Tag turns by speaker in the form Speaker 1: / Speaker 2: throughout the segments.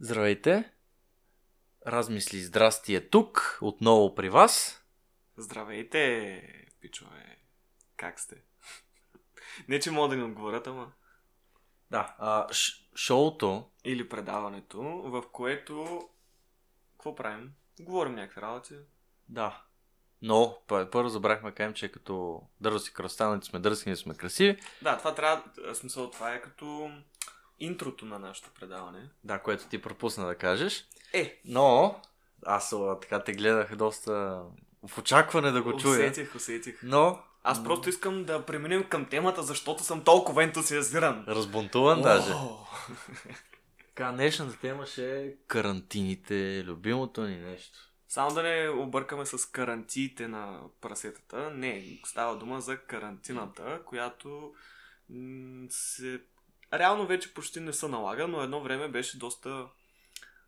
Speaker 1: Здравейте! Размисли здрасти е тук, отново при вас.
Speaker 2: Здравейте, пичове. Как сте? Не, че мога да ни отговорят, ама...
Speaker 1: Да, а, ш- шоуто,
Speaker 2: Или предаването, в което... Какво правим? Говорим някакви работи.
Speaker 1: да. Но, първо забрахме кажем, че като дързо си кръстаните сме дързки, сме красиви.
Speaker 2: Да, това трябва... Смисъл, това е като интрото на нашето предаване.
Speaker 1: Да, което ти пропусна да кажеш.
Speaker 2: Е,
Speaker 1: Но, аз така те гледах доста в очакване да го чуя.
Speaker 2: усетих, усетих.
Speaker 1: Но,
Speaker 2: Аз просто искам да преминем към темата, защото съм толкова ентусиазиран.
Speaker 1: разбунтуван даже. Така, днешната тема ще е карантините, любимото ни нещо.
Speaker 2: Само да не объркаме с карантиите на прасетата. Не, става дума за карантината, която се... реално вече почти не се налага, но едно време беше доста,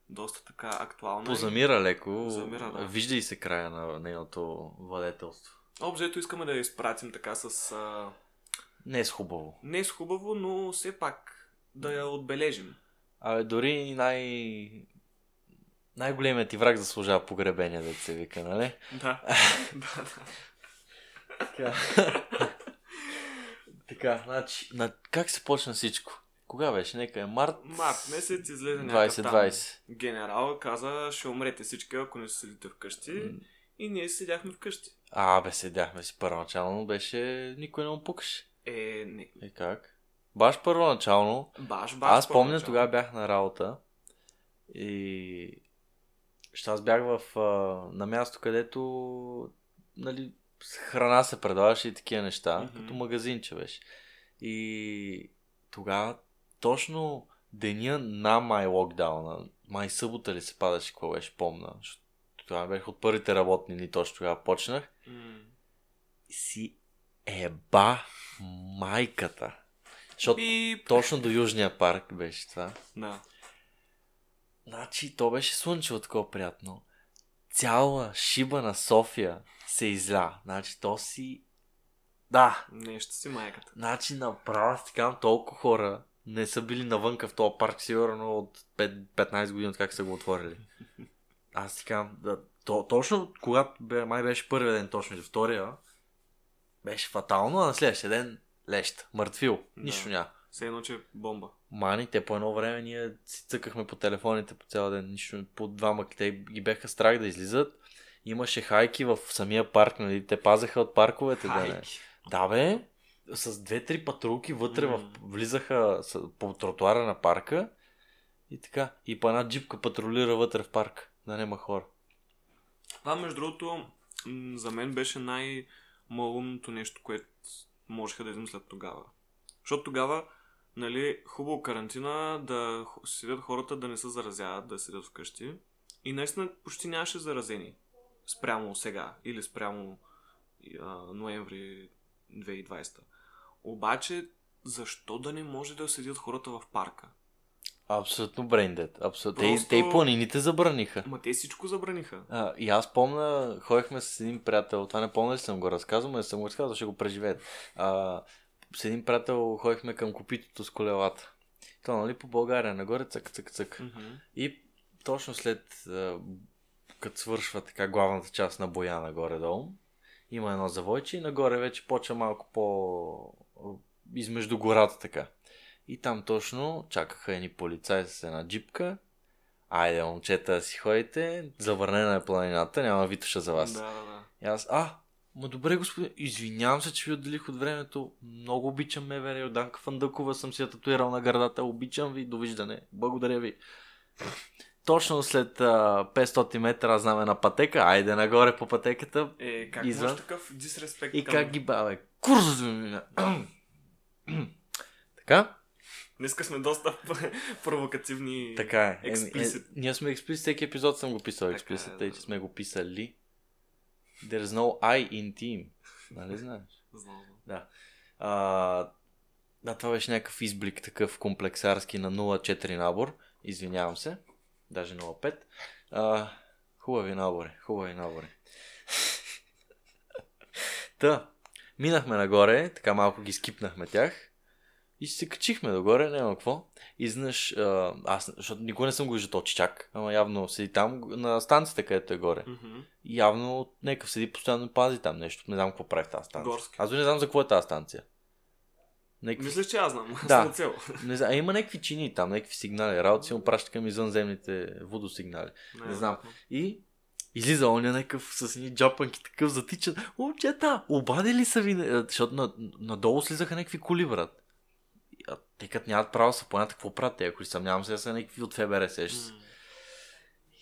Speaker 2: доста така актуална.
Speaker 1: Позамира леко,
Speaker 2: Позамира, да.
Speaker 1: вижда и се края на нейното владетелство.
Speaker 2: Обзето искаме да я изпратим така с... А...
Speaker 1: Не е с хубаво.
Speaker 2: Не с хубаво, но все пак да я отбележим.
Speaker 1: Абе, дори най... Най-големият ти враг заслужава погребение, да се вика, нали?
Speaker 2: Да. да, да.
Speaker 1: Така. значи, на... как се почна всичко? Кога беше? Нека е март
Speaker 2: Март месец излезе някакъв там
Speaker 1: 2020.
Speaker 2: генерал, каза, ще умрете всички, ако не седите вкъщи.
Speaker 1: М.
Speaker 2: И ние седяхме вкъщи.
Speaker 1: А, бе, седяхме си първоначално, беше... Никой не му пукаше.
Speaker 2: Е, не.
Speaker 1: И как? Баш първоначално,
Speaker 2: Баш, баш.
Speaker 1: Аз помня, тогава бях на работа и ще аз бях в, а, на място, където нали, храна се предаваше и такива неща,
Speaker 2: Мгм.
Speaker 1: като магазинче беше. И тогава точно деня на май локдауна, май събота ли се падаше, какво беше, помна. защото Това бях от първите работни дни, точно тогава почнах.
Speaker 2: М.
Speaker 1: Си еба майката. Защото
Speaker 2: Бип.
Speaker 1: точно до Южния парк беше това.
Speaker 2: Да.
Speaker 1: Значи, то беше слънчево такова приятно. Цяла шиба на София се изля. Значи, то си... Да,
Speaker 2: Нещо си майката.
Speaker 1: значи направо си казвам, толкова хора не са били навънка в този парк, сигурно от 5, 15 години, от как са го отворили. Аз си казвам, да, то, точно когато бе, май беше първия ден, точно или втория, беше фатално, а на следващия ден лещ, мъртвил,
Speaker 2: Да.
Speaker 1: нищо няма.
Speaker 2: Все едно, че е бомба.
Speaker 1: Мани, те по едно време ние си цъкахме по телефоните по цял ден, нищо, по двама, те ги беха страх да излизат. Имаше хайки в самия парк, нали, те пазеха от парковете. Да, не. Да бе, с две-три патрулки вътре в,
Speaker 2: М.
Speaker 1: влизаха с, по тротуара на парка и така. И по една джипка патрулира вътре в парк, да няма хора.
Speaker 2: Това, между другото, за мен беше най-малумното нещо, което можеха да измислят тогава. Защото тогава, нали, хубаво карантина, да седят хората да не се заразяват, да седят вкъщи. И наистина почти нямаше заразени. Спрямо сега. Или спрямо а, ноември 2020. Обаче, защо да не може да седят хората в парка?
Speaker 1: Абсолютно брейндет. Абсолютно.
Speaker 2: Просто-
Speaker 1: Те, те и планините забраниха.
Speaker 2: Ма те всичко забраниха.
Speaker 1: А, и аз помня, ходихме с един приятел, това не помня ли съм го разказвал, но не съм го разказал, ще го преживеят. А, с един приятел ходихме към копитото с колелата. То, нали, по България, нагоре, цък, цък, цък.
Speaker 2: Мгм.
Speaker 1: И точно след, а, като свършва така главната част на боя нагоре-долу, има едно завойче и нагоре вече почва малко по... измежду гората така. И там точно чакаха едни полицаи с една джипка. Айде, момчета, си ходите, завърнена е планината, няма витуша за вас.
Speaker 2: Да, да, да.
Speaker 1: И аз, а, ма добре, господин, извинявам се, че ви отделих от времето. Много обичам МВР, Йорданка Фандъкова съм си я татуирал на гърдата. Обичам ви, довиждане. Благодаря ви. Точно след а, 500 метра аз знам една пътека, айде нагоре по пътеката
Speaker 2: Е, как
Speaker 1: Извън.
Speaker 2: такъв дисреспект
Speaker 1: и
Speaker 2: към...
Speaker 1: как ги баве. Курс! така?
Speaker 2: Днеска сме доста провокативни.
Speaker 1: Така е. Еми,
Speaker 2: Explicit.
Speaker 1: е, ние сме експлисит, всеки епизод съм го писал
Speaker 2: е,
Speaker 1: експлисит,
Speaker 2: да.
Speaker 1: тъй че сме го писали. There's no I in team. Нали знаеш?
Speaker 2: Знам.
Speaker 1: Да. А, да, това беше някакъв изблик такъв комплексарски на 0.4 набор. Извинявам се. Даже 0.5. А, хубави набори, хубави набори. Та, минахме нагоре, така малко ги скипнахме тях. И се качихме догоре, няма какво. Изнъж, аз, защото никога не съм го виждал чак, ама явно седи там на станцията, където е горе.
Speaker 2: Мгм.
Speaker 1: И явно някакъв седи постоянно пази там нещо. Не знам какво прави в тази станция.
Speaker 2: Горски.
Speaker 1: Аз не знам за какво е тази станция. Някакви...
Speaker 2: Мислиш, че аз знам.
Speaker 1: Да.
Speaker 2: Съм цел.
Speaker 1: Не знам, а има някакви чини там, някакви сигнали. Работа си му праща към извънземните водосигнали. Не знам. И излиза он някакъв с едни джапанки такъв затичат. Момчета, обади ли са ви? А, Защото на, надолу слизаха някакви коли, брат. А, те като нямат право се понят какво правят те, ако съмнявам се, са някакви от ФБР, сещаш се.
Speaker 2: М.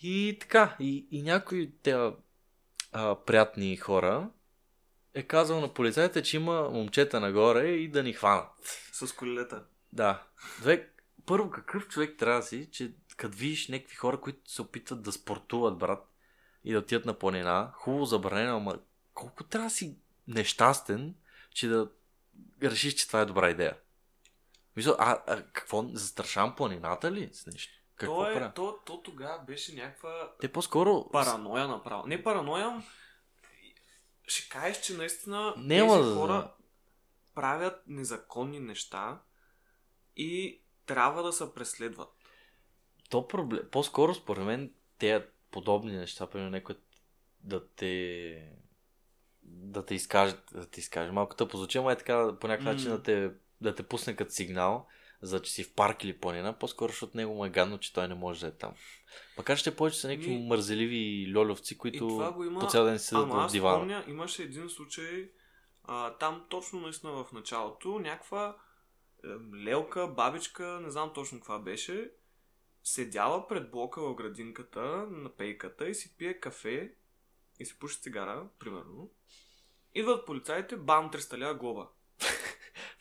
Speaker 1: И така, и, и някои те а, приятни хора е казал на полицайите, че има момчета нагоре и да ни хванат.
Speaker 2: С колелета.
Speaker 1: Да. Две, първо, какъв човек трябва да си, че като видиш някакви хора, които се опитват да спортуват, брат, и да отидат на планина, хубаво забранено, ама колко трябва да си нещастен, че да решиш, че това е добра идея. Мисля, а, а какво, застрашавам планината ли с нещо? Какво
Speaker 2: то, е, то, то тогава беше някаква
Speaker 1: Те по-скоро...
Speaker 2: параноя направо. Не параноя, ще кажеш, че наистина
Speaker 1: Няма
Speaker 2: тези
Speaker 1: да-
Speaker 2: хора правят незаконни неща и трябва да се преследват.
Speaker 1: То проблем... По-скоро, според мен, те подобни неща, примерно някой да те да те изкаже, да те изкаже. Малко тъпо звучи, ама е така по някакъв начин да те, да те пусне като сигнал, за че си в парк или планина, по-скоро, защото него му е гадно, че той не може да е там. Макар ще повече са някакви
Speaker 2: Ми-
Speaker 1: мързеливи льолевци,
Speaker 2: И
Speaker 1: които
Speaker 2: има...
Speaker 1: по цял ден седят
Speaker 2: Ама
Speaker 1: в дивана.
Speaker 2: помня, имаше един случай, а, там точно наистина в началото, някаква е, лелка, бабичка, не знам точно каква беше, седяла пред блока в градинката на пейката и си пие кафе и си пуши цигара, примерно. Идват полицаите, бам, 300 лява глоба.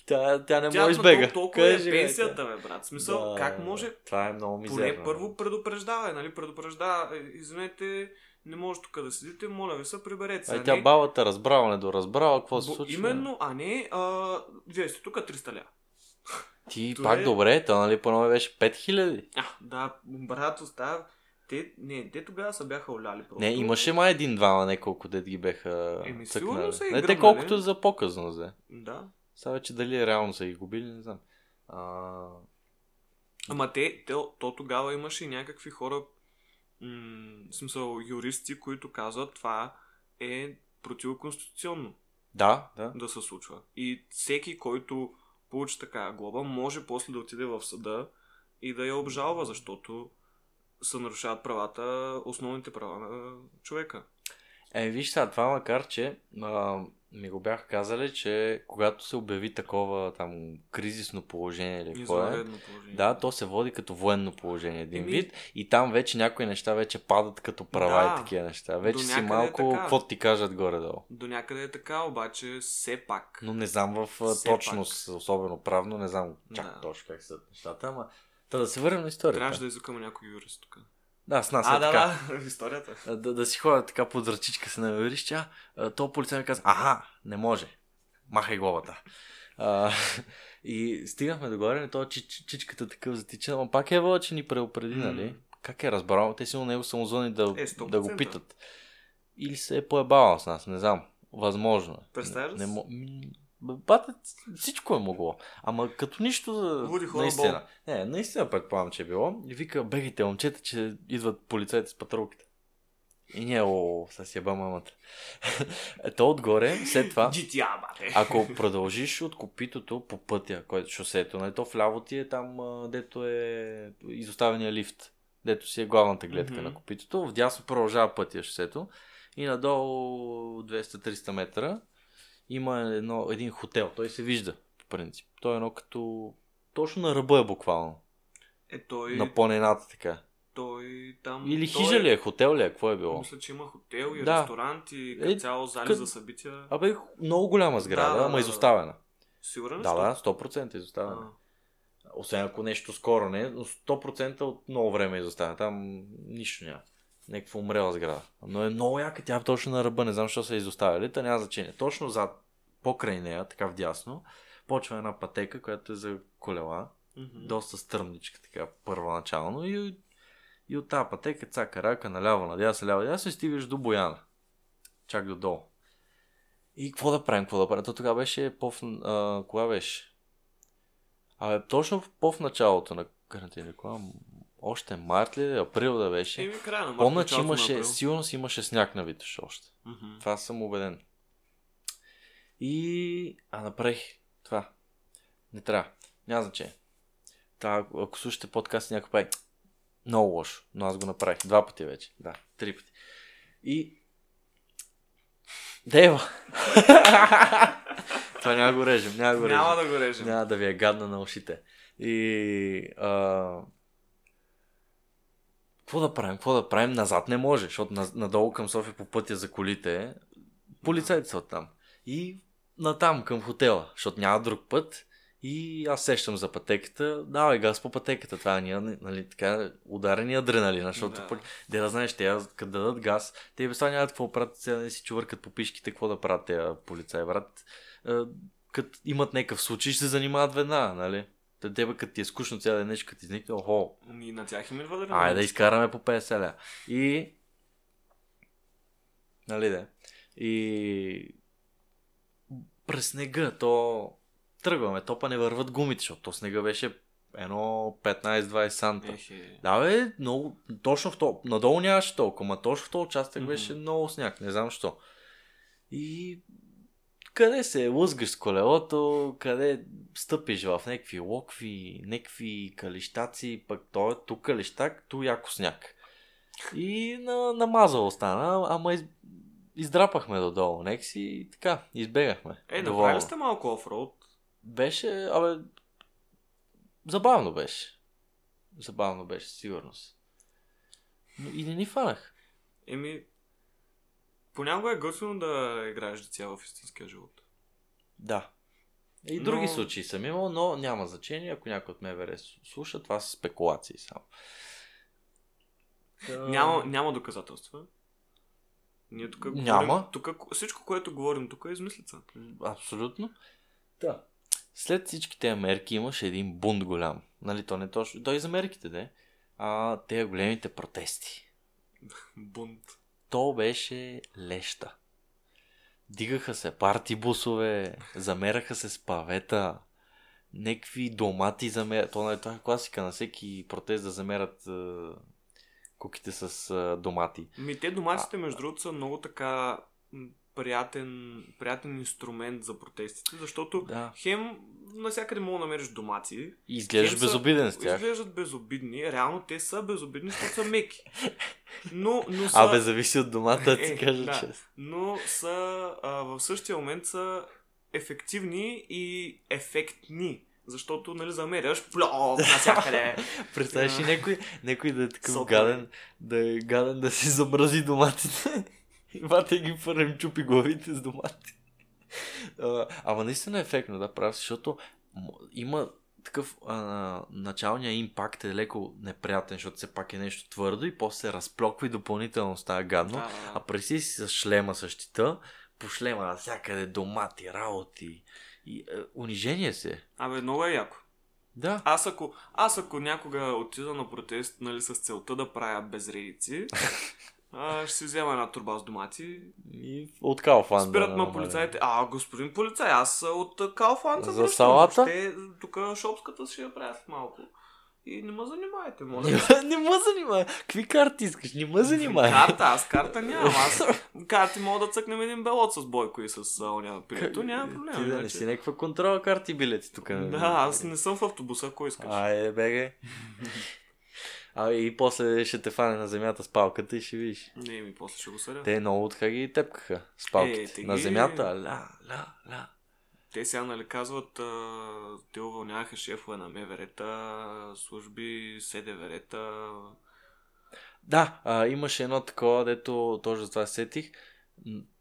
Speaker 1: Тя, тя не
Speaker 2: Тя
Speaker 1: може избега.
Speaker 2: тол- толкова
Speaker 1: Къде
Speaker 2: е пенсията, бе, брат. Смисъл,
Speaker 1: Да,
Speaker 2: как може
Speaker 1: Това е много мизерно.
Speaker 2: поне първо предупреждава, нали? Предупреждава, е, извинете, не може тук да седите, моля ви се, приберете се.
Speaker 1: Ай,
Speaker 2: а
Speaker 1: тя
Speaker 2: не-
Speaker 1: бабата разбрала, недоразбрала, какво се
Speaker 2: Бо-
Speaker 1: случва?
Speaker 2: Именно, а не, а, вие сте тук 300 ля.
Speaker 1: Ти
Speaker 2: Това
Speaker 1: пак
Speaker 2: е-
Speaker 1: добре, то нали по беше 5000.
Speaker 2: А, да, брат, остава. Те, не, те тогава са бяха оляли просто.
Speaker 1: Не, имаше май един-двама неколко дет ги беха
Speaker 2: Еми, сигурно са ги
Speaker 1: Не, те колкото за показно взе.
Speaker 2: Да.
Speaker 1: Сега вече дали реално са ги губили, не знам. А...
Speaker 2: Ама те, те, то тогава имаше и някакви хора, м- смисъл, юристи, които казват, това е противоконституционно
Speaker 1: Да, да.
Speaker 2: да се случва. И всеки, който получи така глоба, може после да отиде в съда и да я обжалва, защото се нарушават правата, основните права на човека.
Speaker 1: Е, виж сега, това макар, че а, ми го бяха казали, че когато се обяви такова там кризисно положение или какво е,
Speaker 2: положение.
Speaker 1: да, то се води като военно положение един
Speaker 2: Еми-
Speaker 1: вид и там вече някои неща вече падат като права
Speaker 2: Да.
Speaker 1: и такива неща. Вече си
Speaker 2: е
Speaker 1: малко,
Speaker 2: така.
Speaker 1: какво ти кажат горе-долу.
Speaker 2: До някъде е така, обаче все пак.
Speaker 1: Но не знам в
Speaker 2: Все
Speaker 1: точност, особено правно, не знам чак
Speaker 2: Да.
Speaker 1: точно как са нещата, ама Та да се върнем на историята.
Speaker 2: Трябваше да извикаме някой юрист тук.
Speaker 1: Да, с нас
Speaker 2: А,
Speaker 1: е
Speaker 2: да,
Speaker 1: така.
Speaker 2: да, историята.
Speaker 1: Да, да си ходя така под ръчичка се намериш, че а, а, то полицай ми каза, аха, не може. Махай главата. А, и стигнахме догоре, и то чич, чичката такъв затича, но пак е въл, че ни преопреди, нали? Как е разбрал? Те сигурно него са му звънали да,
Speaker 2: Е, 100%.
Speaker 1: да го питат. Или се е поебавал с нас, не знам. Възможно е.
Speaker 2: Представяш ли
Speaker 1: не, Бате, всичко е могло. Ама като нищо за...
Speaker 2: Води хора
Speaker 1: наистина. Не, наистина предполагам, че е било. И вика, бегайте, момчета, че идват полицайите с патрулките. И ние, о, са си еба мамата. Ето отгоре, след това, ако продължиш от копитото по пътя, който шосето, нали, то вляво ти е там, дето е изоставения лифт, дето си е главната гледка
Speaker 2: Мгм.
Speaker 1: на копитото, вдясно продължава пътя шосето и надолу 200-300 метра има едно, един хотел, той се вижда, по принцип. Той е едно като... Точно на ръба е буквално.
Speaker 2: Е, той,
Speaker 1: На планината така.
Speaker 2: той там...
Speaker 1: Или
Speaker 2: той
Speaker 1: хижа ли е, хотел ли е, какво е било?
Speaker 2: Мисля, че има хотел и
Speaker 1: Да.
Speaker 2: ресторант и
Speaker 1: Е,
Speaker 2: цяло зали
Speaker 1: къд-
Speaker 2: за събития.
Speaker 1: Абе, много голяма сграда,
Speaker 2: Да, да,
Speaker 1: ама
Speaker 2: да,
Speaker 1: изоставена.
Speaker 2: Сигурен
Speaker 1: Да, да, 100% изоставена.
Speaker 2: А,
Speaker 1: Освен ако нещо скоро не, но 100% от много време е изоставена. Там нищо няма. Някаква умрела сграда. Но е много яка, тя е точно на ръба, не знам защо са изоставили, та няма значение. Точно зад, покрай нея, така вдясно, почва една пътека, която е за колела.
Speaker 2: мгм.
Speaker 1: Доста стръмничка, така, първоначално. И, и от тази пътека цака рака, наляво, надясно, ляво, надясно и стигаш до Бояна. Чак до долу. И какво да правим, какво да правим? То тогава беше по... А, кога беше? Абе, точно по в началото на карантина, кога? Още март ли, април да беше.
Speaker 2: Еми, края на март,
Speaker 1: Помня, че имаше, сигурно си имаше сняг на Витош още.
Speaker 2: Мгм.
Speaker 1: Това съм убеден. И... А, направих това. Не трябва. Няма значение. Та, ако- слушате подкаст, някой прави много лошо, но аз го направих. Два пъти вече. Да, три пъти. И... Дева! това няма го режем, няма го режем.
Speaker 2: Няма да го режем.
Speaker 1: Няма да ви е гадна на ушите. И... А... Какво да правим? Какво да правим? Назад не може, защото на- надолу към София по пътя за колите полицайите са оттам. И натам към хотела, защото няма друг път. И аз сещам за пътеката. Давай газ по пътеката. Това е ние, нали, така, ударени адреналина, защото
Speaker 2: Да.
Speaker 1: Де да знаеш, те като дадат газ, те без това нямат какво правят, сега да си чувъркат по пишките, какво да правят тези полицаи, брат. Е, Като имат някакъв случай, ще се занимават веднага, нали? Та тебе като ти е скучно цял ден като изникне, охо,
Speaker 2: И на тях им идва да
Speaker 1: Айде да изкараме по 50 ля. И... Нали да? И... През снега, то... Тръгваме, то па не върват гумите, защото то снега беше едно 15-20 санта.
Speaker 2: Ехе.
Speaker 1: Да, бе, много, точно в то, надолу нямаше толкова, ма точно в този участък
Speaker 2: Мгм.
Speaker 1: беше много сняг, не знам що. И къде се лъзгаш с колелото, къде стъпиш в някакви локви, някакви калищаци, пък то е тук калищак, ту яко сняг. И на, намазало остана, ама из, издрапахме додолу, некси и така, избегахме.
Speaker 2: Е, направили сте малко офроуд.
Speaker 1: Беше, абе, забавно беше. Забавно беше, сигурност. Но и не ни фанах.
Speaker 2: Еми, понякога е готино да играеш деца в истинския живот.
Speaker 1: Да. И
Speaker 2: Но-
Speaker 1: други случаи съм имал, но няма значение. Ако някой от МВР слуша, това са спекулации само. Та-
Speaker 2: Няма, няма доказателства. Ние тук
Speaker 1: Няма.
Speaker 2: говорим, тук, всичко, което говорим тук е измислица.
Speaker 1: Абсолютно. Да. След всички тези мерки имаше един бунт голям. Нали, то не точно. Той за мерките, де. А те големите протести.
Speaker 2: Бунт.
Speaker 1: То беше леща. Дигаха се парти бусове, замераха се с павета, некви домати замерят. То е това е класика на всеки протест да замерят е, куките с е, домати.
Speaker 2: Ми те доматите, между другото, са много така приятен, приятен инструмент за протестите, защото
Speaker 1: Да.
Speaker 2: хем навсякъде мога да намериш домати.
Speaker 1: И изглеждаш безобиден с тях.
Speaker 2: Изглеждат безобидни. Реално те са безобидни, защото са меки. Но, но са...
Speaker 1: Абе, зависи от домата, ти
Speaker 2: Е,
Speaker 1: кажа
Speaker 2: да.
Speaker 1: честно.
Speaker 2: но са а, в същия момент са ефективни и ефектни. Защото, нали, замеряш плов навсякъде.
Speaker 1: Представяш
Speaker 2: Да.
Speaker 1: някой, някой да е такъв
Speaker 2: Сопър.
Speaker 1: гаден, да е гаден да си замрази доматите. И бате ги фърнем чупи главите с домати. Ама наистина е ефектно, да, прав, си, защото има такъв а, началния импакт е леко неприятен, защото все пак е нещо твърдо и после се разплоква и допълнително става гадно.
Speaker 2: Да,
Speaker 1: А
Speaker 2: да.
Speaker 1: преси си с шлема с щита, по шлема навсякъде домати, работи и е, унижение се.
Speaker 2: Абе, много е яко.
Speaker 1: Да.
Speaker 2: Аз ако, аз ако някога отида на протест, нали, с целта да правя безредици, а, ще си взема една турба с домати.
Speaker 1: И от Калфан.
Speaker 2: Спират ме полицаите. А, господин полицай, аз а, от а, Калфан се
Speaker 1: За
Speaker 2: връщам.
Speaker 1: салата?
Speaker 2: Тук шопската ще я правя малко. И не ме занимайте, моля.
Speaker 1: Не, ме занимай. Какви карти искаш? Не ме занимай.
Speaker 2: Карта, аз карта нямам. Аз карти мога да цъкнем един белот с Бойко и с а, оня прието. Няма проблем.
Speaker 1: Ти да не
Speaker 2: иначе.
Speaker 1: си някаква контрола карти билети тук.
Speaker 2: Да, аз не съм в автобуса, ако искаш.
Speaker 1: Айде, беге. А и после ще те фане на земята с палката и ще видиш.
Speaker 2: Не, ми после ще го съдя.
Speaker 1: Те много така ги тепкаха с палките.
Speaker 2: Е, те
Speaker 1: На
Speaker 2: ги-
Speaker 1: земята, ла, ла, ла.
Speaker 2: Те сега, нали, казват, а, те уволняваха шефове на МВР-та, служби, СДВР-та.
Speaker 1: Да, а, имаше едно такова, дето точно за това се сетих.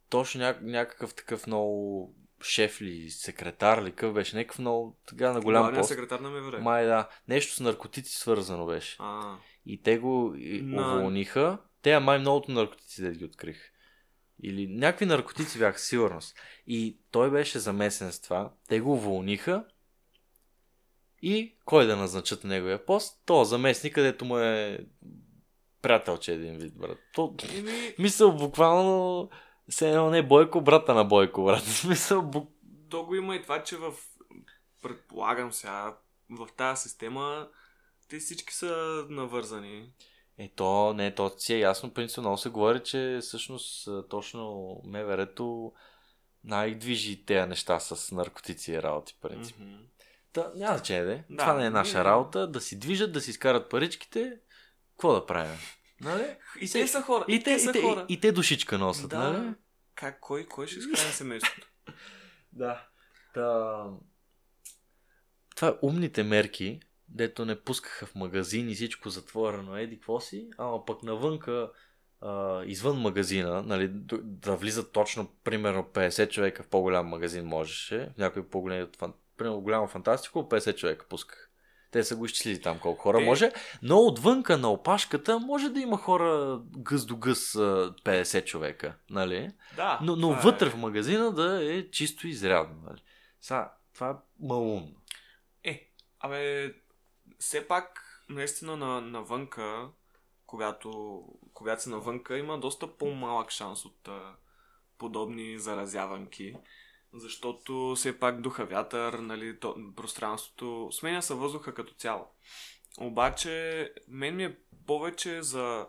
Speaker 1: Точно ня- някакъв такъв много шеф ли, секретар ли, къв беше, някакъв много така на голям
Speaker 2: Главният
Speaker 1: пост.
Speaker 2: секретар на МВР.
Speaker 1: Май да, нещо с наркотици свързано беше.
Speaker 2: А,
Speaker 1: И те го
Speaker 2: На-
Speaker 1: уволниха. Те, а май многото наркотици да ги открих. Или някакви наркотици бяха сигурност. И той беше замесен с това. Те го уволниха. И кой да назначат на неговия пост? То заместник, където му е приятелче един вид, брат. То,
Speaker 2: еми,
Speaker 1: мисъл, буквално се едно не е Бойко, брата на Бойко, брат. Смисъл, бук...
Speaker 2: то го има и това, че в... Предполагам сега, в тази система те всички са навързани.
Speaker 1: Е, то не, то си е ясно, принципно много се говори, че всъщност точно МВР-то най-движи тези неща с наркотици и работи, в принцип.
Speaker 2: Мгм.
Speaker 1: Та, няма значение, де.
Speaker 2: Да,
Speaker 1: Това не е наша
Speaker 2: не.
Speaker 1: работа, да си движат, да си изкарат паричките, какво да правим? Нали?
Speaker 2: И те са хора.
Speaker 1: И те, и,
Speaker 2: са
Speaker 1: те,
Speaker 2: хора.
Speaker 1: и, и те душичка носят,
Speaker 2: да.
Speaker 1: нали?
Speaker 2: Как, кой, кой ще изхрани семейството?
Speaker 1: Да. Та... Това е умните мерки, дето не пускаха в магазини всичко затворено, еди какво си, ама пък навънка, а, извън магазина, нали, да влизат точно, примерно 50 човека в по-голям магазин можеше, в някой по-голям, примерно голямо фантастико, 50 човека пусках. Те са го изчислили там колко хора
Speaker 2: Е.
Speaker 1: може, но отвънка на опашката може да има хора гъс до гъс а, 50 човека, нали?
Speaker 2: да.
Speaker 1: Но, но
Speaker 2: това
Speaker 1: вътре
Speaker 2: е...
Speaker 1: в магазина да е чисто изрядно. Нали? Са, това е малумно.
Speaker 2: Е, абе, все пак, наистина на, навънка, когато, когато си навънка, има доста по-малък шанс от а, подобни заразяванки. Защото все пак духа вятър, нали, то, пространството, сменя се въздуха като цяло. Обаче, мен ми е повече за...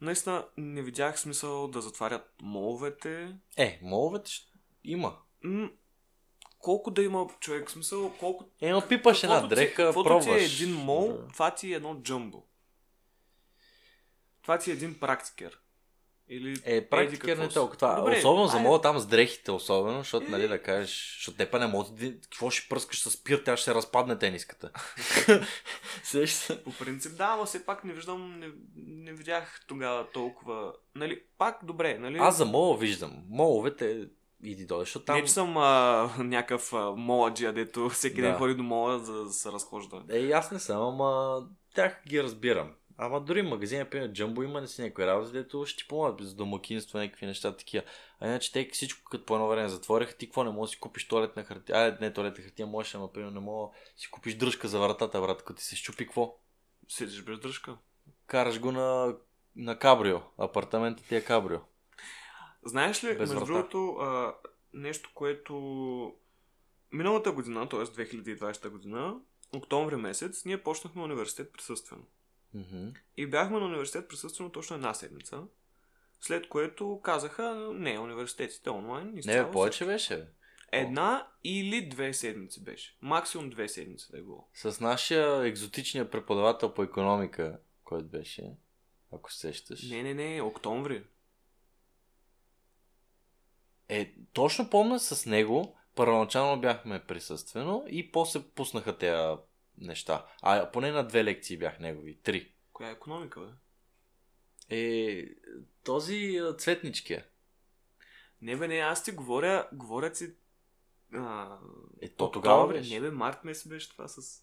Speaker 2: Наистина не видях смисъл да затварят моловете,
Speaker 1: Е, моловете има.
Speaker 2: М- колко да има човек, смисъл, колко...
Speaker 1: Е, но пипаш една
Speaker 2: каквото ти-
Speaker 1: пробваш.
Speaker 2: ти е един мол,
Speaker 1: Да.
Speaker 2: това ти е едно джамбо. Това ти е един практикер. Или
Speaker 1: Е, практика не е
Speaker 2: си.
Speaker 1: толкова.
Speaker 2: Добре,
Speaker 1: особено за
Speaker 2: ай,
Speaker 1: мола там с дрехите, особено, защото,
Speaker 2: Е.
Speaker 1: нали, да кажеш, защото те па не могат. Какво ще пръскаш с пир, тя ще се разпадне тениската.
Speaker 2: По принцип, да, ама все пак не виждам, не, не видях тогава толкова... Нали, пак добре, нали?
Speaker 1: Аз за мола виждам. Моловете иди дойде, защото там...
Speaker 2: Не, че съм а, някакъв а, моладжия, дето всеки ден
Speaker 1: Да.
Speaker 2: ходи до мола за да се разхожда.
Speaker 1: Е, аз не съм, ама тях ги разбирам. Ама дори магазин, например, Джамбо има не си някои работи, дето ще ти помогнат за домакинство, някакви неща такива. А иначе те всичко като по едно време затвориха, ти какво не можеш да си купиш туалетна хартия? А, не туалетна хартия, можеш, ама например не мога да си купиш дръжка за вратата, брат, като ти се щупи какво?
Speaker 2: Седиш без дръжка.
Speaker 1: Караш го на, на кабрио. Апартаментът ти е кабрио.
Speaker 2: Знаеш ли,
Speaker 1: Без
Speaker 2: между
Speaker 1: врата.
Speaker 2: другото, а, нещо, което миналата година, т.е. 2020 година, октомври месец, ние почнахме университет присъствено.
Speaker 1: Мгм.
Speaker 2: И бяхме на университет присъствено точно една седмица, след което казаха, не, университетите онлайн.
Speaker 1: Не,
Speaker 2: изцяло
Speaker 1: бе, повече беше. Бе.
Speaker 2: Една или две седмици беше. Максимум две седмици да е било.
Speaker 1: С нашия екзотичния преподавател по економика, който беше, ако се сещаш.
Speaker 2: Не, не, не, октомври.
Speaker 1: Е, точно помня с него, първоначално бяхме присъствено и после пуснаха тези неща. А поне на две лекции бях негови. Три.
Speaker 2: Коя е економика, бе?
Speaker 1: Е, този цветничкия.
Speaker 2: Не, бе, не, аз ти говоря, говоря си... А,
Speaker 1: Е, то тогава беше.
Speaker 2: Не, бе, март месец беше това с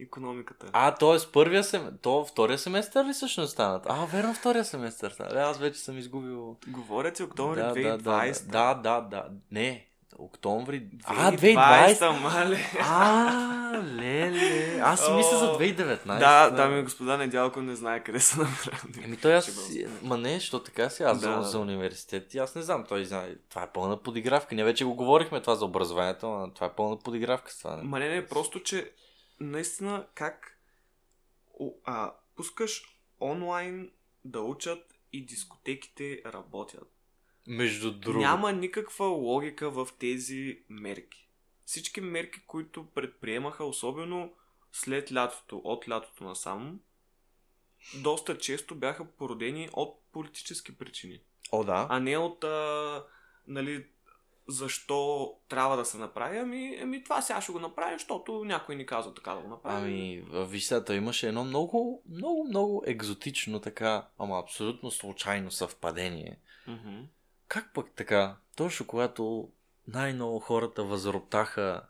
Speaker 2: економиката.
Speaker 1: А, т.е. първия семестър, то втория семестър ли всъщност станат? А, верно втория семестър. стана. Е, Аз вече съм изгубил...
Speaker 2: Говоря ти октомври
Speaker 1: да,
Speaker 2: 2020.
Speaker 1: да, да, да, да, не, октомври... А, 2020!
Speaker 2: мале.
Speaker 1: А, леле. Аз си мисля за 2019.
Speaker 2: Да, дами и господа, Недялко не знае къде са намерени.
Speaker 1: Еми той аз... Ма не, що така си, аз
Speaker 2: Да,
Speaker 1: за, университет и аз не знам, той знае. Това е пълна подигравка. Ние вече го говорихме това за образованието, но това е пълна подигравка това. Не?
Speaker 2: Ма не, не, просто, че наистина как о, а, пускаш онлайн да учат и дискотеките работят.
Speaker 1: Между другото.
Speaker 2: Няма никаква логика в тези мерки. Всички мерки, които предприемаха, особено след лятото, от лятото насам, доста често бяха породени от политически причини.
Speaker 1: О, да.
Speaker 2: а не от а, нали, защо трябва да се направи. Ами, ами това сега ще го направим, защото някой ни казва така да го направим.
Speaker 1: Ами, висата имаше едно много, много, много екзотично така, ама абсолютно случайно съвпадение.
Speaker 2: Мгм.
Speaker 1: Как пък така? Точно когато най-много хората възроптаха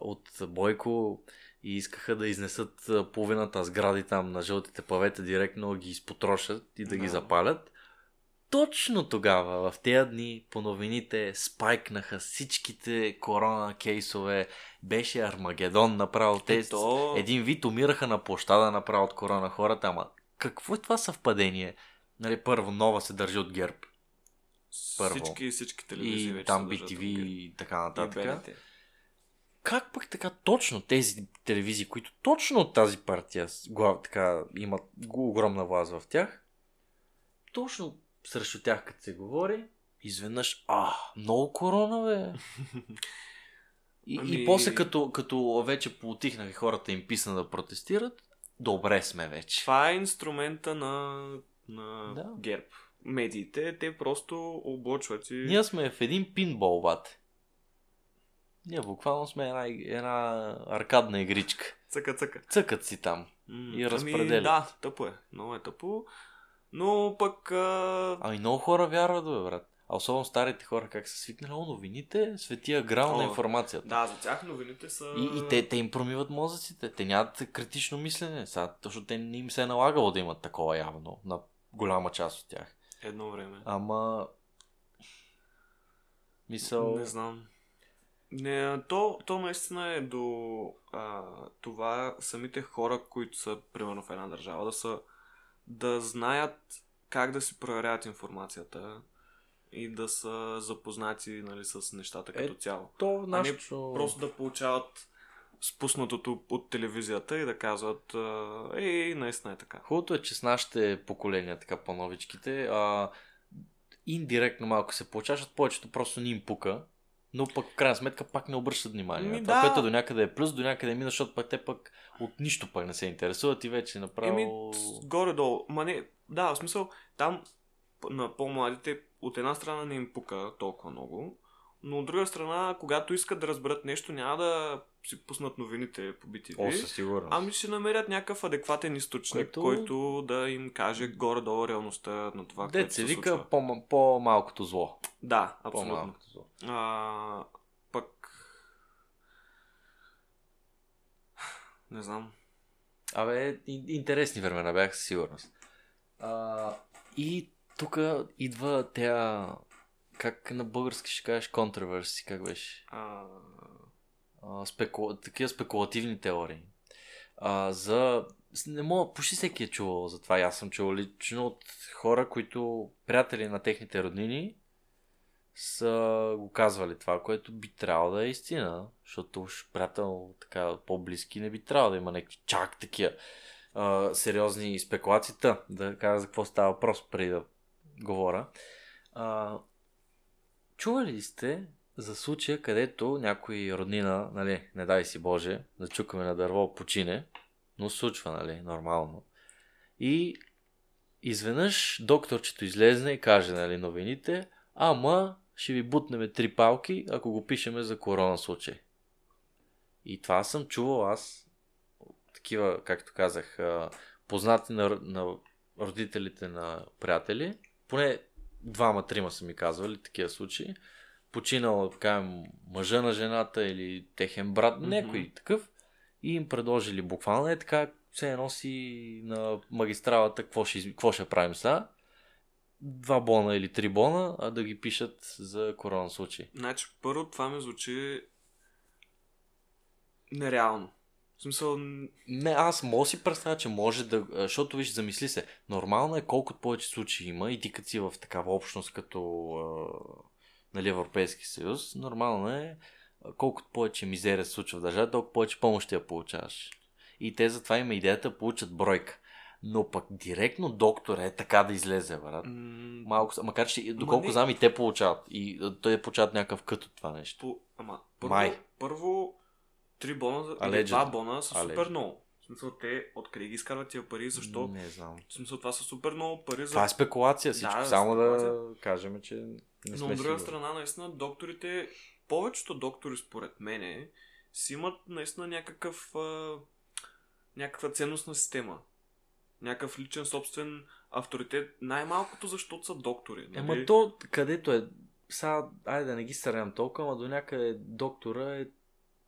Speaker 1: от Бойко и искаха да изнесат половината сгради там на жълтите павета, директно ги изпотрошат и да ги
Speaker 2: Да.
Speaker 1: запалят. Точно тогава, в тези дни, по новините спайкнаха всичките корона кейсове. Беше Армагедон направо. Те
Speaker 2: то-
Speaker 1: един вид умираха на площада направо от корона хората, ама какво е това съвпадение? Нали, първо, нова се държи от ГЕРБ. Първо.
Speaker 2: Всички, всички телевизии
Speaker 1: И
Speaker 2: вече
Speaker 1: там BTV и така
Speaker 2: И
Speaker 1: нататък.
Speaker 2: БНТ.
Speaker 1: как пък така точно тези телевизии, които точно от тази партия глав, така, имат огромна власт в тях, точно срещу тях, като се говори, изведнъж, а, много корона, бе. И, ами... и после, като, като вече поутихнаха хората им писна да протестират, добре сме вече.
Speaker 2: Това е инструмента на, на да. ГЕРБ. Медиите, те просто облъчват и...
Speaker 1: Ние сме в един пинбол, бате. Ние буквално сме една, една аркадна игричка.
Speaker 2: Цъка, цъка.
Speaker 1: Цъкат си там. М- и разпределят. Ами,
Speaker 2: да, тъпо е. Много е тъпо. Но пък... А...
Speaker 1: Ами много хора вярват, бе, брат. А особено старите хора, как са свикнали, о, новините, светия грал на информацията.
Speaker 2: Да, за тях новините са...
Speaker 1: И, и те, те им промиват мозъците. Те нямат критично мислене. Сега, защото те не им се е налагало да имат такова явно на голяма част от тях.
Speaker 2: Едно време.
Speaker 1: Ама... Мисъл...
Speaker 2: Не знам. Не, то, то наистина е до а, това самите хора, които са, примерно, в една държава, да са да знаят как да си проверяват информацията и да са запознати нали, с нещата като е, цяло.
Speaker 1: То нашето...
Speaker 2: А не просто да получават спуснатото от телевизията и да казват ей, наистина е така.
Speaker 1: Хубавото е, че с нашите поколения, така по-новичките, а, индиректно малко се получава, защото повечето просто ни им пука но пък в крайна сметка пак не обръщат внимание. Ми, това, да. което до някъде е плюс, до някъде е минус, защото пък те пък от нищо пък не се интересуват и вече направо... Еми,
Speaker 2: горе-долу. Ма не, да, в смисъл, там на по-младите от една страна не им пука толкова много, но от друга страна, когато искат да разберат нещо, няма да си пуснат новините по BTV.
Speaker 1: О, със сигурност.
Speaker 2: Ами ще намерят някакъв адекватен източник, Което... който да им каже горе-долу реалността на това,
Speaker 1: Дет което се вика по- по-малкото зло.
Speaker 2: Да, абсолютно. По-малкото зло. А, пък... Не знам.
Speaker 1: Абе, интересни времена бях със сигурност. А, и тук идва тя как на български ще кажеш контроверси, как беше?
Speaker 2: А...
Speaker 1: А. Такива спекулативни теории. А, за... Не мога, почти всеки е чувал за това. Аз съм чувал лично от хора, които приятели на техните роднини са го казвали това, което би трябвало да е истина. Защото уж приятел така по-близки не би трябвало да има някакви чак такива а, сериозни спекулации. Та, да кажа за какво става въпрос преди да говоря. А, Чували ли сте за случая, където някой роднина, нали, не дай си Боже, да чукаме на дърво, почине, но случва, нали, нормално. И изведнъж докторчето излезне и каже, нали, новините, ама ще ви бутнеме три палки, ако го пишеме за корона случай. И това съм чувал аз, такива, както казах, познати на, на родителите на приятели, поне двама-трима са ми казвали такива случаи. Починал, кажем, мъжа на жената или техен брат, mm-hmm. някой такъв. И им предложили буквално е така, се носи на магистралата, какво ще, какво ще правим сега. Два бона или три бона, а да ги пишат за корона случай.
Speaker 2: Значи, първо това ми звучи нереално. В смисъл...
Speaker 1: Не, аз мога си представя, че може да... Защото, виж, замисли се, нормално е колкото повече случаи има и ти като си в такава общност като нали, Европейски съюз, нормално е колкото повече мизерия се случва в държавата, толкова повече помощ я получаваш. И те затова има идеята да получат бройка. Но пък директно доктор е така да излезе, брат. Mm. Малко, макар че доколко не... знам и те получават. И той получават някакъв кът от това нещо.
Speaker 2: По... Ама, първо, Май. първо Три бона, или два бона са супер много. Смисъл, те откъде ги изкарват тия пари, защо?
Speaker 1: Не знам.
Speaker 2: В смисъл, това са супер много пари. За...
Speaker 1: Това е спекулация всичко. Да, Само спекулация. да кажем, че не
Speaker 2: Но от друга страна, наистина, докторите, повечето доктори, според мене, си имат наистина някакъв а, някаква ценностна система. Някакъв личен собствен авторитет. Най-малкото, защото са доктори.
Speaker 1: Нали? Ема то, където е, сега, айде да не ги сърням толкова, ама до някъде доктора е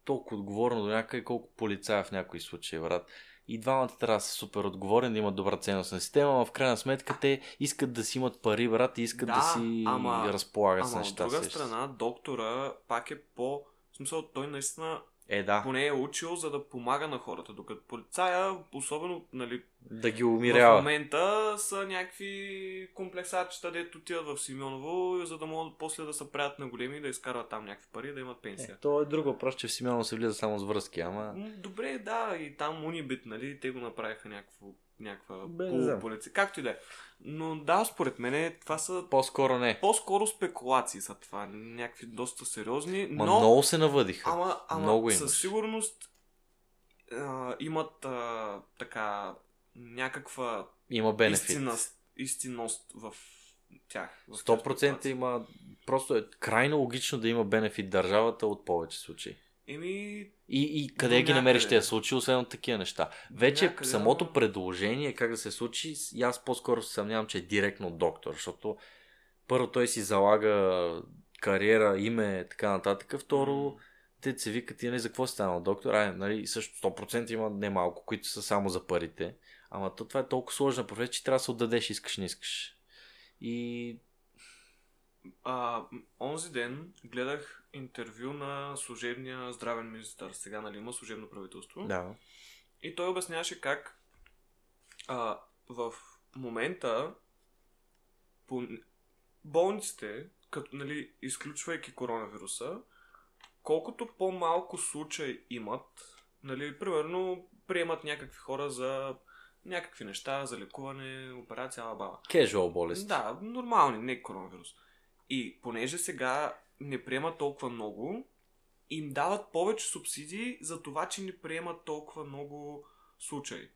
Speaker 1: толкова отговорно до някъде, колко полицая в някои случаи, брат. И двамата трябва да са супер отговорни, да имат добра ценностна система, но в крайна сметка те искат да си имат пари, брат, и искат да, да си ама, разполагат
Speaker 2: с
Speaker 1: неща.
Speaker 2: От друга страна, доктора пак е по... В смисъл, той наистина
Speaker 1: Е, да.
Speaker 2: Поне е учил, за да помага на хората. Докато полицая, особено нали,
Speaker 1: Да ги
Speaker 2: в
Speaker 1: умирява.
Speaker 2: момента, са някакви комплексачета, дето отиват в Симеоново, за да могат после да се правят на големи и да изкарват там някакви пари, да имат пенсия.
Speaker 1: Е, то е друго, просто че в Симеоново се влиза само с връзки, ама...
Speaker 2: Добре, да, и там Унибит, нали, те го направиха някакво, някаква полуполиция. Както и да е. Но да, според мен това са
Speaker 1: По-скоро не.
Speaker 2: по-скоро спекулации са това. Някакви доста сериозни,
Speaker 1: Ма
Speaker 2: но...
Speaker 1: много се навъдиха.
Speaker 2: Ама, ама
Speaker 1: Много
Speaker 2: със сигурност а, имат а, така някаква
Speaker 1: Има бенефит.
Speaker 2: истинност, истинност в тях. В
Speaker 1: 100%
Speaker 2: тези
Speaker 1: има... Просто е крайно логично да има бенефит държавата от повече случаи.
Speaker 2: Еми,
Speaker 1: И, и къде ги намериш тези случаи, освен от такива неща. Вече
Speaker 2: някъде,
Speaker 1: самото предложение как да се случи, аз по-скоро се съмнявам, че е директно от доктор, защото първо той си залага кариера, име, така нататък. Второ, те се викат и нали, за какво си станал доктор? Ай, нали, също 100% има немалко, които са само за парите. Ама то, това е толкова сложна професия, че трябва да се отдадеш, искаш, не искаш. И
Speaker 2: а, онзи ден гледах интервю на служебния здравен министър. Сега, нали, има служебно правителство.
Speaker 1: да.
Speaker 2: И той обясняваше как а, в момента по болниците, като, нали, изключвайки коронавируса, колкото по-малко случаи имат, нали, примерно приемат някакви хора за някакви неща, за лекуване, операция, баба.
Speaker 1: Casual болест.
Speaker 2: Да, нормални, не коронавирус. И понеже сега не приемат толкова много, им дават повече субсидии за това, че не приемат толкова много случаи.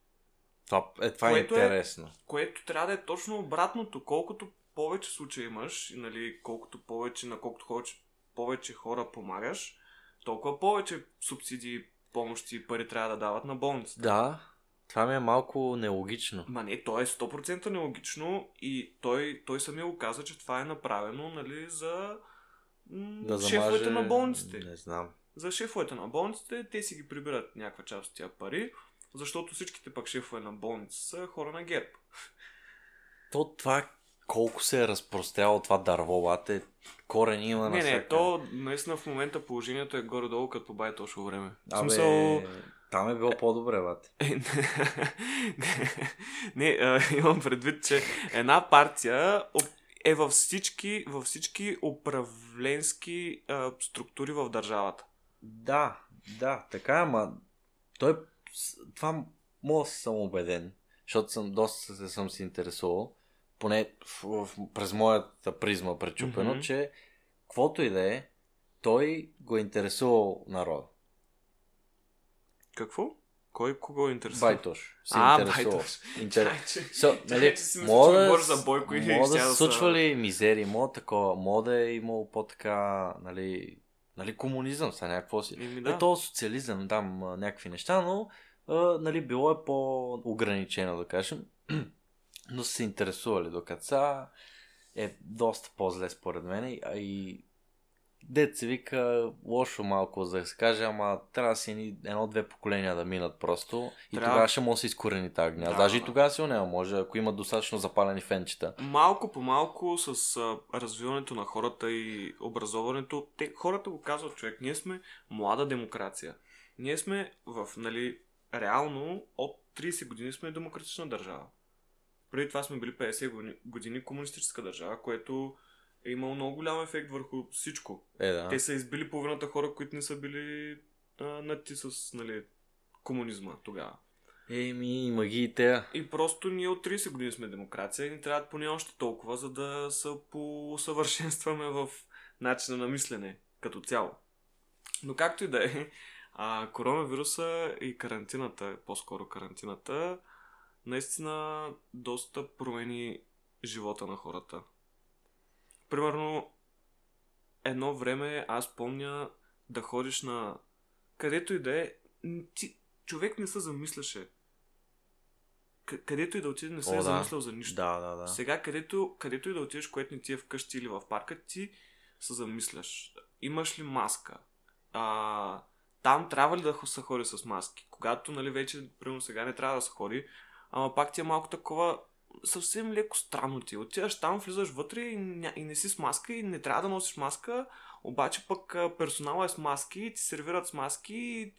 Speaker 1: Това, е, това е
Speaker 2: Което е-
Speaker 1: интересно.
Speaker 2: Което трябва да е точно обратното. Колкото повече случаи имаш, нали, колкото повече, на колкото повече, повече хора помагаш, толкова повече субсидии, помощи и пари трябва да дават на болницата.
Speaker 1: Да, това ми е малко нелогично.
Speaker 2: Ма не, то е 100% нелогично и той, той самия го каза, че това е направено нали, за м-
Speaker 1: Да
Speaker 2: шефовете
Speaker 1: замаже...
Speaker 2: на болниците.
Speaker 1: Не знам.
Speaker 2: За шефовете на болниците, те си ги прибират някаква част от тия пари, защото всичките пък шефове на болници са хора на ГЕРБ.
Speaker 1: То това колко се е разпростряло това дърво, бате, корен има
Speaker 2: не, не,
Speaker 1: навсякъде.
Speaker 2: то наистина в момента положението е горе-долу като бай точно време. В
Speaker 1: Абе,
Speaker 2: смисъл...
Speaker 1: там е било по-добре, бате.
Speaker 2: Е, не, а, имам предвид, че една партия е във всички, във всички управленски а, структури в държавата.
Speaker 1: Да, да, така е, ама той, това мога да съм убеден, защото съм доста се съм се интересувал, поне в, в, през моята призма пречупено,
Speaker 2: Мгм.
Speaker 1: че каквото и да е, той го е интересувал народа.
Speaker 2: Какво? Кой кого интересува?
Speaker 1: Байтош. Се
Speaker 2: А. Байтош.
Speaker 1: Интер... So, нали, мога да,
Speaker 2: за Бойко и
Speaker 1: мога да се случвали мизери, мога такова, мога да е имало по-така, нали, нали, комунизъм са някакво си. Да. Е, то социализъм, там някакви неща, но а, нали, било е по-ограничено, да кажем. но са се интересували, докато са е доста по-зле според мен. А и дет се вика лошо малко, за да се каже, ама трябва да си едно-две поколения да минат просто и
Speaker 2: Трябва-
Speaker 1: тогава ще може да се изкорени тази гняз.
Speaker 2: Да,
Speaker 1: Даже и тогава си няма, може, ако има достатъчно запалени фенчета.
Speaker 2: Малко по малко с а, развиването на хората и образоването, те, хората го казват човек, ние сме млада демокрация. Ние сме в, нали, реално от 30 години сме демократична държава. Преди това сме били 50 години, години комунистическа държава, което е имало много голям ефект върху всичко.
Speaker 1: Е, да.
Speaker 2: Те са избили половината хора, които не са били а, нати с нали, комунизма тогава.
Speaker 1: Еми, има ги и те.
Speaker 2: И просто ние от 30 години сме демокрация и ни трябва поне още толкова, за да се поусъвършенстваме в начина на мислене като цяло. Но както и да е, а, коронавируса и карантината, по-скоро карантината, наистина доста промени живота на хората. Примерно, едно време аз помня да ходиш на където и да е, ти, човек не се замисляше. Където и да отиде, не се
Speaker 1: О,
Speaker 2: е
Speaker 1: да.
Speaker 2: замислял за нищо.
Speaker 1: Да, да, да.
Speaker 2: Сега, където, където и да отидеш, което не ти е вкъщи или в парка, ти се замисляш. Имаш ли маска? А, там трябва ли да се ходи с маски? Когато, нали, вече, примерно сега не трябва да се ходи, ама пак ти е малко такова, съвсем леко странно ти. Отиваш там, влизаш вътре и, ня... и не си с маска и не трябва да носиш маска, обаче пък персонала е с маски и ти сервират с маски и...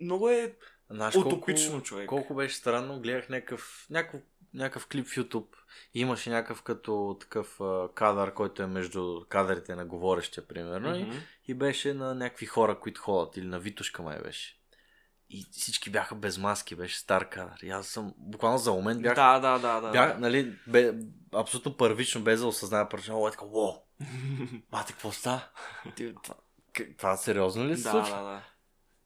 Speaker 2: Много е
Speaker 1: Знаеш
Speaker 2: утопично,
Speaker 1: колко,
Speaker 2: човек.
Speaker 1: колко беше странно, гледах някакъв, някакъв, някакъв клип в YouTube. И имаше някакъв като такъв а, кадър, който е между кадрите на говорещия, примерно.
Speaker 2: Мгм.
Speaker 1: И, и беше на някакви хора, които ходят. Или на Витушка май беше. И всички бяха без маски, беше стар кадър. И аз съм, буквално за момент бях,
Speaker 2: Да, да, да, да.
Speaker 1: бях нали, бе, абсолютно първично, без да осъзная първично. Е така, во, мате, какво? Ти, Това, сериозно ли се
Speaker 2: да,
Speaker 1: случва?
Speaker 2: да, да.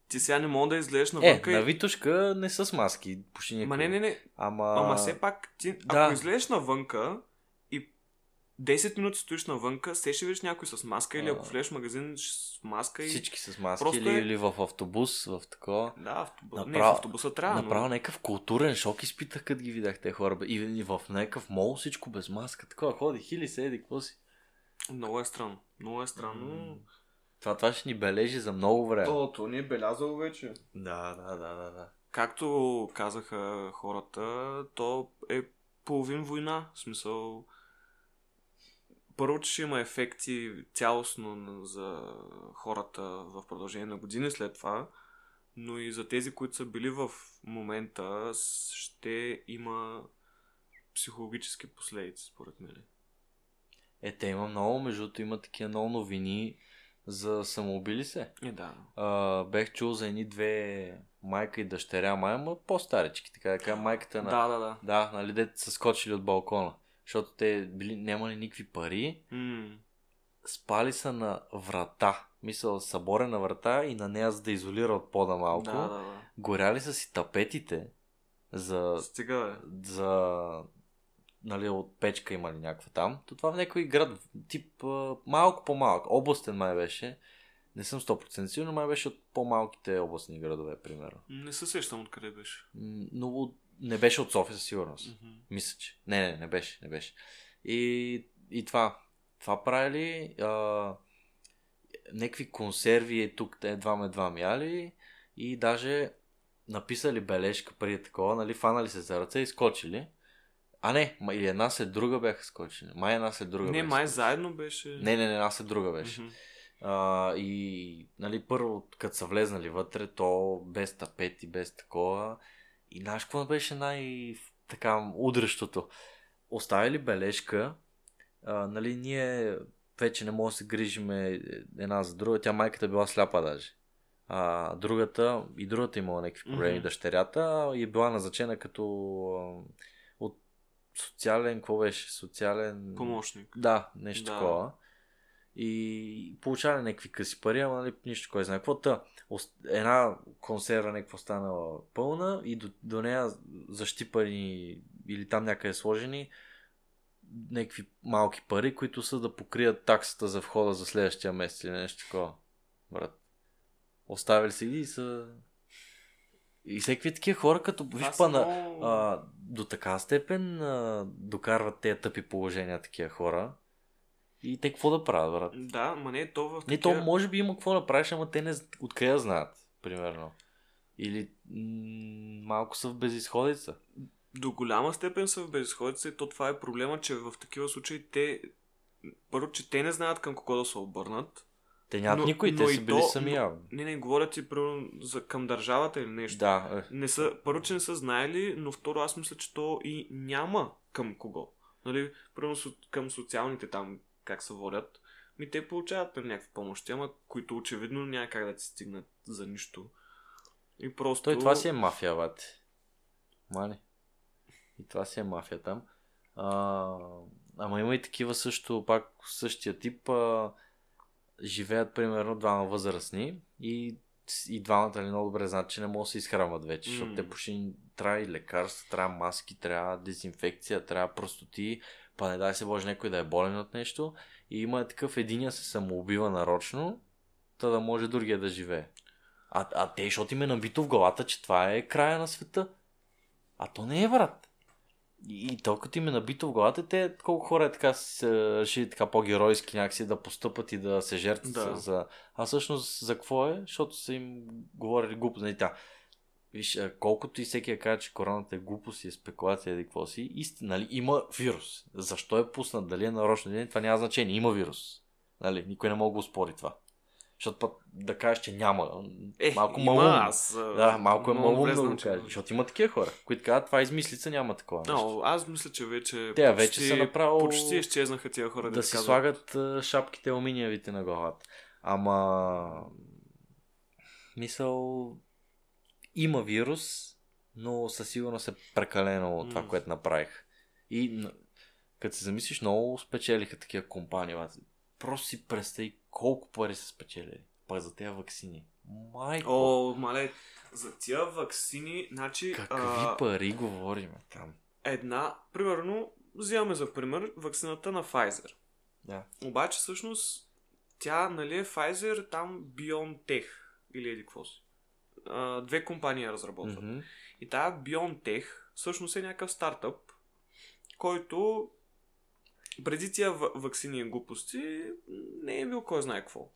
Speaker 2: Ти сега не мога да излезеш
Speaker 1: Е,
Speaker 2: навънка
Speaker 1: на. Витушка не с маски. Почти никой.
Speaker 2: Ма не, не, не.
Speaker 1: Ама...
Speaker 2: Ама все пак, ти,
Speaker 1: да.
Speaker 2: ако излезеш навънка 10 минути стоиш навънка, се ще видиш някой с маска или ако влезеш в магазин с маска и...
Speaker 1: Всички с маски
Speaker 2: Просто
Speaker 1: или,
Speaker 2: е-
Speaker 1: или в автобус, в такова.
Speaker 2: Да, автобус... не, в
Speaker 1: Направо-
Speaker 2: автобуса трябва,
Speaker 1: Направо
Speaker 2: но...
Speaker 1: някакъв културен шок изпитах, като ги видях те хора. бе. И, и в някакъв мол всичко без маска. Такова ходи, хили се, еди, какво си.
Speaker 2: Много е странно. Много е странно.
Speaker 1: М, Това, това ще ни бележи за много време.
Speaker 2: То, то ни е белязало вече.
Speaker 1: Да, да, да, да, да.
Speaker 2: Както казаха хората, то е половин война. В смисъл... Първо, че ще има ефекти цялостно за хората в продължение на години след това, но и за тези, които са били в момента, ще има психологически последици, според мен.
Speaker 1: Е, те има много, между другото има такива много новини за самоубили се.
Speaker 2: Е, да.
Speaker 1: А, бех чул за едни две майка и дъщеря, май, ама по-старички. Така да кажа, майката на...
Speaker 2: Да, да, да.
Speaker 1: Да, нали, дете са скочили от балкона. Защото те били, нямали никакви пари.
Speaker 2: М,
Speaker 1: Спали са на врата. Мисъл, съборена врата и на нея за да изолира от пода малко.
Speaker 2: Да, да, да.
Speaker 1: Горяли са си тапетите за,
Speaker 2: Стига, бе.
Speaker 1: за нали, от печка имали някаква там. То това в някой град, тип малко по-малък, областен май беше. Не съм 100% сигурен, но май беше от по-малките областни градове, примерно.
Speaker 2: Не се сещам откъде беше.
Speaker 1: Но от- не беше от София със сигурност.
Speaker 2: Мгм.
Speaker 1: Мисля, че. Не, не, не беше, не беше. И, и това. Това правили. А, някакви консерви е тук, едва едва мяли. И даже написали бележка преди такова, нали, фанали се за ръце и скочили. А не, или една след друга бяха скочили. Май една след друга
Speaker 2: Не,
Speaker 1: бяха
Speaker 2: май заедно беше.
Speaker 1: Не, не, не, една след друга беше.
Speaker 2: Мгм.
Speaker 1: А, и нали, първо, като са влезнали вътре, то без тапети, без такова. И знаеш какво беше най- така удръщото? Оставили бележка, а, нали, ние вече не можем да се грижиме една за друга. Тя майката била сляпа даже. А другата, и другата имала някакви проблеми,
Speaker 2: Мгм.
Speaker 1: дъщерята, и е била назначена като а, от социален, какво беше? Социален...
Speaker 2: Помощник.
Speaker 1: Да, нещо
Speaker 2: Да.
Speaker 1: такова. И получавали някакви къси пари, ама нали, нищо кой знае какво. Та, една консерва някаква станала пълна и до, до нея защипани или там някъде сложени някакви малки пари, които са да покрият таксата за входа за следващия месец или нещо такова. Брат. Оставили ги и са... И всеки такива хора, като виж па на,
Speaker 2: много-
Speaker 1: а, до така степен а, докарват тези тъпи положения такива хора. И те какво да правят, брат?
Speaker 2: Да, ма не, то в
Speaker 1: Не,
Speaker 2: такива...
Speaker 1: то може би има какво да правиш, ама те не откъде да знаят, примерно. Или м- малко са в безисходица.
Speaker 2: До голяма степен са в безисходица и то това е проблема, че в такива случаи те... Първо, че те не знаят към кого да се обърнат.
Speaker 1: Те нямат
Speaker 2: Но-
Speaker 1: никой,
Speaker 2: но
Speaker 1: те са били
Speaker 2: то-
Speaker 1: сами
Speaker 2: но-. Не, не, говорят ти примерно за, към държавата или нещо.
Speaker 1: Да, е.
Speaker 2: Не са, първо, че не са знаели, но второ, аз мисля, че то и няма към кого. Нали, примерно към социалните там, как се водят. Ми те получават нали, някакви помощи, ама които очевидно няма как да ти стигнат за нищо. И просто...
Speaker 1: Той това си е мафия, бате. Мали. И това си е мафия там. А, ама има и такива също, пак същия тип. А, живеят примерно двама възрастни и, и двамата ли много добре знаят, че не могат да се изхранват вече, защото
Speaker 2: М.
Speaker 1: те почти трябва и лекарства, трябва маски, трябва дезинфекция, трябва простоти, па не дай се Боже някой да е болен от нещо. И има такъв единия се самоубива нарочно, та да може другия да живее. А, а те, защото им е набито в главата, че това е края на света. А то не е, брат. И, и толкова им е набито в главата, те колко хора е така са решили така по-геройски някакси да постъпат и да се жертват
Speaker 2: Да.
Speaker 1: за... А всъщност за какво е? Защото са им говорили глупо. Нали, тя. Виж, колкото и всеки я каже, че короната е глупост и е спекулация или какво си, истина, нали, има вирус. Защо е пуснат, дали е нарочно не, това няма значение. Има вирус. Нали, никой не мога да спори това. Защото път да кажеш, че няма.
Speaker 2: Е,
Speaker 1: малко
Speaker 2: има,
Speaker 1: малумно.
Speaker 2: аз,
Speaker 1: Да, малко е малумно да го кажеш. Защото има такива хора, които казват, това е измислица, няма такова нещо.
Speaker 2: Но, аз мисля, че вече
Speaker 1: Те вече са направо-
Speaker 2: почти изчезнаха тия хора
Speaker 1: да си
Speaker 2: казват.
Speaker 1: слагат шапките алуминиевите на главата. Ама... Мисъл... Има вирус, но със сигурност е прекалено от това, което направих. И като се замислиш, много спечелиха такива компании. Просто си представи колко пари са спечелили. Пак за тези вакцини. Майко,
Speaker 2: О, мале, за тия вакцини, значи...
Speaker 1: какви
Speaker 2: а,
Speaker 1: пари говорим там.
Speaker 2: една, примерно, взимаме за пример вакцината на Pfizer.
Speaker 1: Да.
Speaker 2: Обаче, всъщност, тя, нали е Pfizer, там BioNTech или еди какво си. А, две компании разработват.
Speaker 1: Мгм.
Speaker 2: И тая BioNTech всъщност е някакъв стартъп, който преди тия ва- вакцини и глупости не е бил кой знае какво.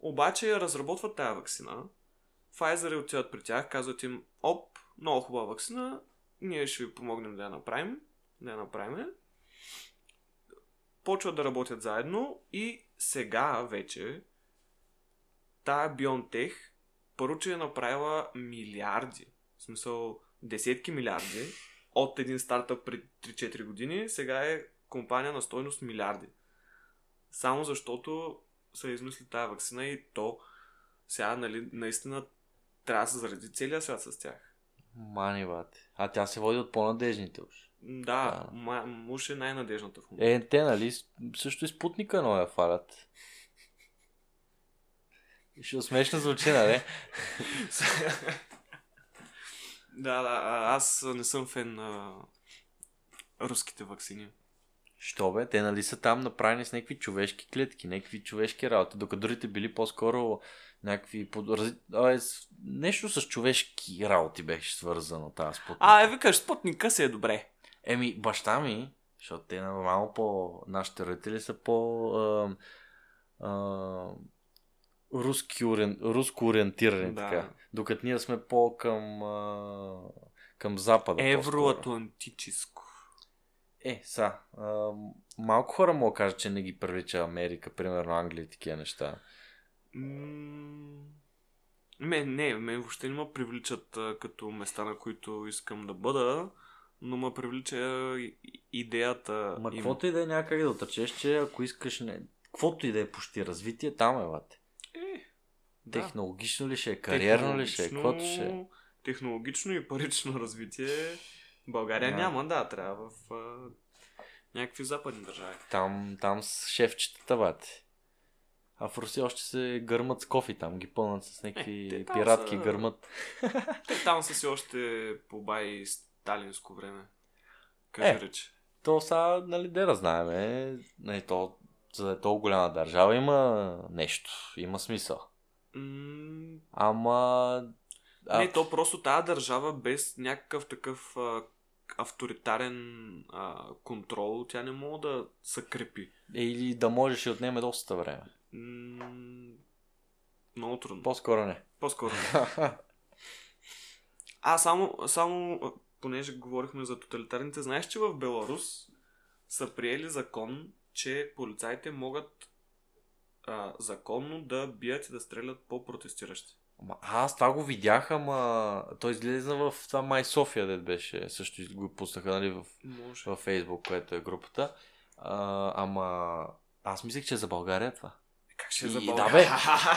Speaker 2: Обаче разработват тая вакцина. Pfizer отиват при тях, казват им, оп, много хубава вакцина, ние ще ви помогнем да я направим, да я направим. Почват да работят заедно и сега вече тая BioNTech първо, че е направила милиарди, в смисъл десетки милиарди от един стартъп пред 3-4 години, сега е компания на стойност милиарди. Само защото са измисли тази вакцина и то сега, нали, наистина трябва да се заради целия свят с тях.
Speaker 1: Мани, бате. А тя се води от по-надежните уж.
Speaker 2: Да,
Speaker 1: Да.
Speaker 2: ма, уж е най-надежната в момента.
Speaker 1: Е, те, нали, също и спутника но я фалят. Ще смешно звучи, нали?
Speaker 2: да, да, аз не съм фен на руските вакцини.
Speaker 1: Що бе? Те нали са там направени с някакви човешки клетки, някакви човешки работи, докато другите били по-скоро някакви... Под... раз- а, е, Нещо с човешки работи беше свързано тази спутник.
Speaker 2: А, е, викаш, спутника си е добре.
Speaker 1: Еми, баща ми, защото те нормално по... Нашите родители са по... А, а, руски орен... руско ориентирани,
Speaker 2: Да.
Speaker 1: така. Докато ние сме по към... А, към запада.
Speaker 2: Евроатлантическо.
Speaker 1: Е, са. А, малко хора могат да кажат, че не ги привлича Америка, примерно Англия и такива неща.
Speaker 2: М, Ме, не, ме въобще не ме привличат а, като места, на които искам да бъда, но ме привлича идеята.
Speaker 1: Ма
Speaker 2: им.
Speaker 1: каквото и да е някак да отречеш, че ако искаш не... Каквото и да е почти развитие, там е, бате.
Speaker 2: Да.
Speaker 1: Технологично ли ще е, кариерно ли ще е, каквото ще е.
Speaker 2: Технологично и парично развитие България
Speaker 1: Да.
Speaker 2: няма, да, трябва в а, някакви западни държави.
Speaker 1: Там, там с шефчетата, бате. А в Русия още се гърмат с кофи там, ги пълнат с някакви
Speaker 2: Е,
Speaker 1: пиратки,
Speaker 2: са-
Speaker 1: гърмат.
Speaker 2: Те там са си още по бай сталинско време. Кажи
Speaker 1: Е.
Speaker 2: рече.
Speaker 1: То са, нали, де да знаем, е, нали, то, за да е толкова голяма държава има нещо, има смисъл.
Speaker 2: М,
Speaker 1: Ама... А,
Speaker 2: Не, то просто тази държава без някакъв такъв а, авторитарен а, контрол, тя не може да се крепи.
Speaker 1: е, или да можеш и отнеме доста време.
Speaker 2: М, много трудно.
Speaker 1: По-скоро не.
Speaker 2: По-скоро. А, само, само, понеже говорихме за тоталитарните, знаеш, че в Беларус са приели закон, че полицаите могат а, законно да бият и да стрелят по протестиращи.
Speaker 1: Ама, аз това го видях, ама той излезе в това Май София, дед беше. Също го пуснаха, нали, в,
Speaker 2: Може.
Speaker 1: във Фейсбук, което е групата. А, ама аз мислех, че е за България това.
Speaker 2: Как ще е
Speaker 1: И-
Speaker 2: за
Speaker 1: да,
Speaker 2: България?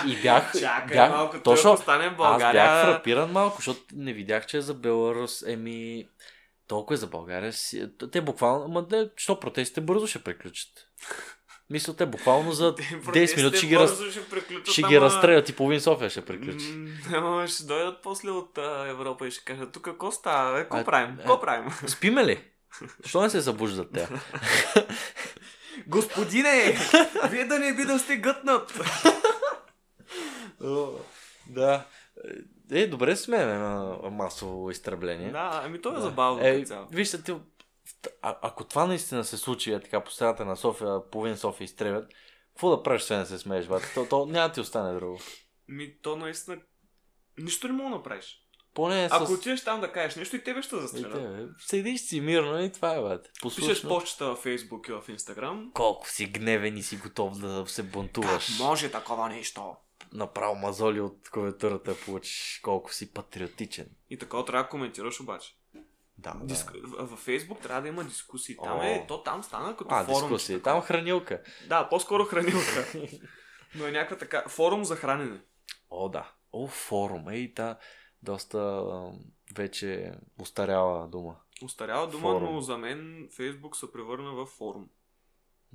Speaker 1: бе, И бях,
Speaker 2: Чакай
Speaker 1: бях
Speaker 2: малко,
Speaker 1: точно,
Speaker 2: стане в България.
Speaker 1: Аз бях фрапиран малко, защото не видях, че е за Беларус. Еми, толкова е за България. Те буквално, ама де, що протестите бързо ще приключат. Мисля, те буквално за
Speaker 2: Те
Speaker 1: 10 минути ще ги, раз...
Speaker 2: ще, приключат,
Speaker 1: ще
Speaker 2: ама-
Speaker 1: ги разстрелят и половин София ще приключи.
Speaker 2: Ама ще дойдат после от а, Европа и ще кажат, тук какво става, бе?
Speaker 1: А,
Speaker 2: правим?
Speaker 1: е.
Speaker 2: Какво правим?
Speaker 1: Спиме ли? Що не се събуждат те?
Speaker 2: Господине, вие да не би да сте гътнат.
Speaker 1: да. Е, добре сме на масово изтребление.
Speaker 2: да, ами то е
Speaker 1: Да.
Speaker 2: забавно.
Speaker 1: Е, вижте, ти, а, ако това наистина се случи, е така по средата на София, половин София изстрелят, какво да правиш, се не се смееш, бат? То, то няма ти остане друго.
Speaker 2: Ми, то наистина... Нищо не мога да направиш.
Speaker 1: Поне
Speaker 2: Ако
Speaker 1: с...
Speaker 2: отидеш там да кажеш нещо и тебе ще застрелят.
Speaker 1: седиш си мирно и това е, бе.
Speaker 2: Пишеш почта във Facebook и в Instagram.
Speaker 1: Колко си гневен и си готов да се бунтуваш.
Speaker 2: може такова нещо?
Speaker 1: Направо мазоли от клавиатурата получиш. Колко си патриотичен.
Speaker 2: И такова трябва да коментираш обаче.
Speaker 1: Да, да.
Speaker 2: Диск... Във Facebook трябва да има дискусии. Там
Speaker 1: О.
Speaker 2: е, то там стана като
Speaker 1: А,
Speaker 2: форум.
Speaker 1: дискусии. Там хранилка.
Speaker 2: Да, по-скоро хранилка. Но е някаква така. Форум за хранене.
Speaker 1: О, да. О, форум. Ей, та доста вече устаряла дума.
Speaker 2: Остарява дума,
Speaker 1: Форум.
Speaker 2: но за мен Facebook се превърна в форум.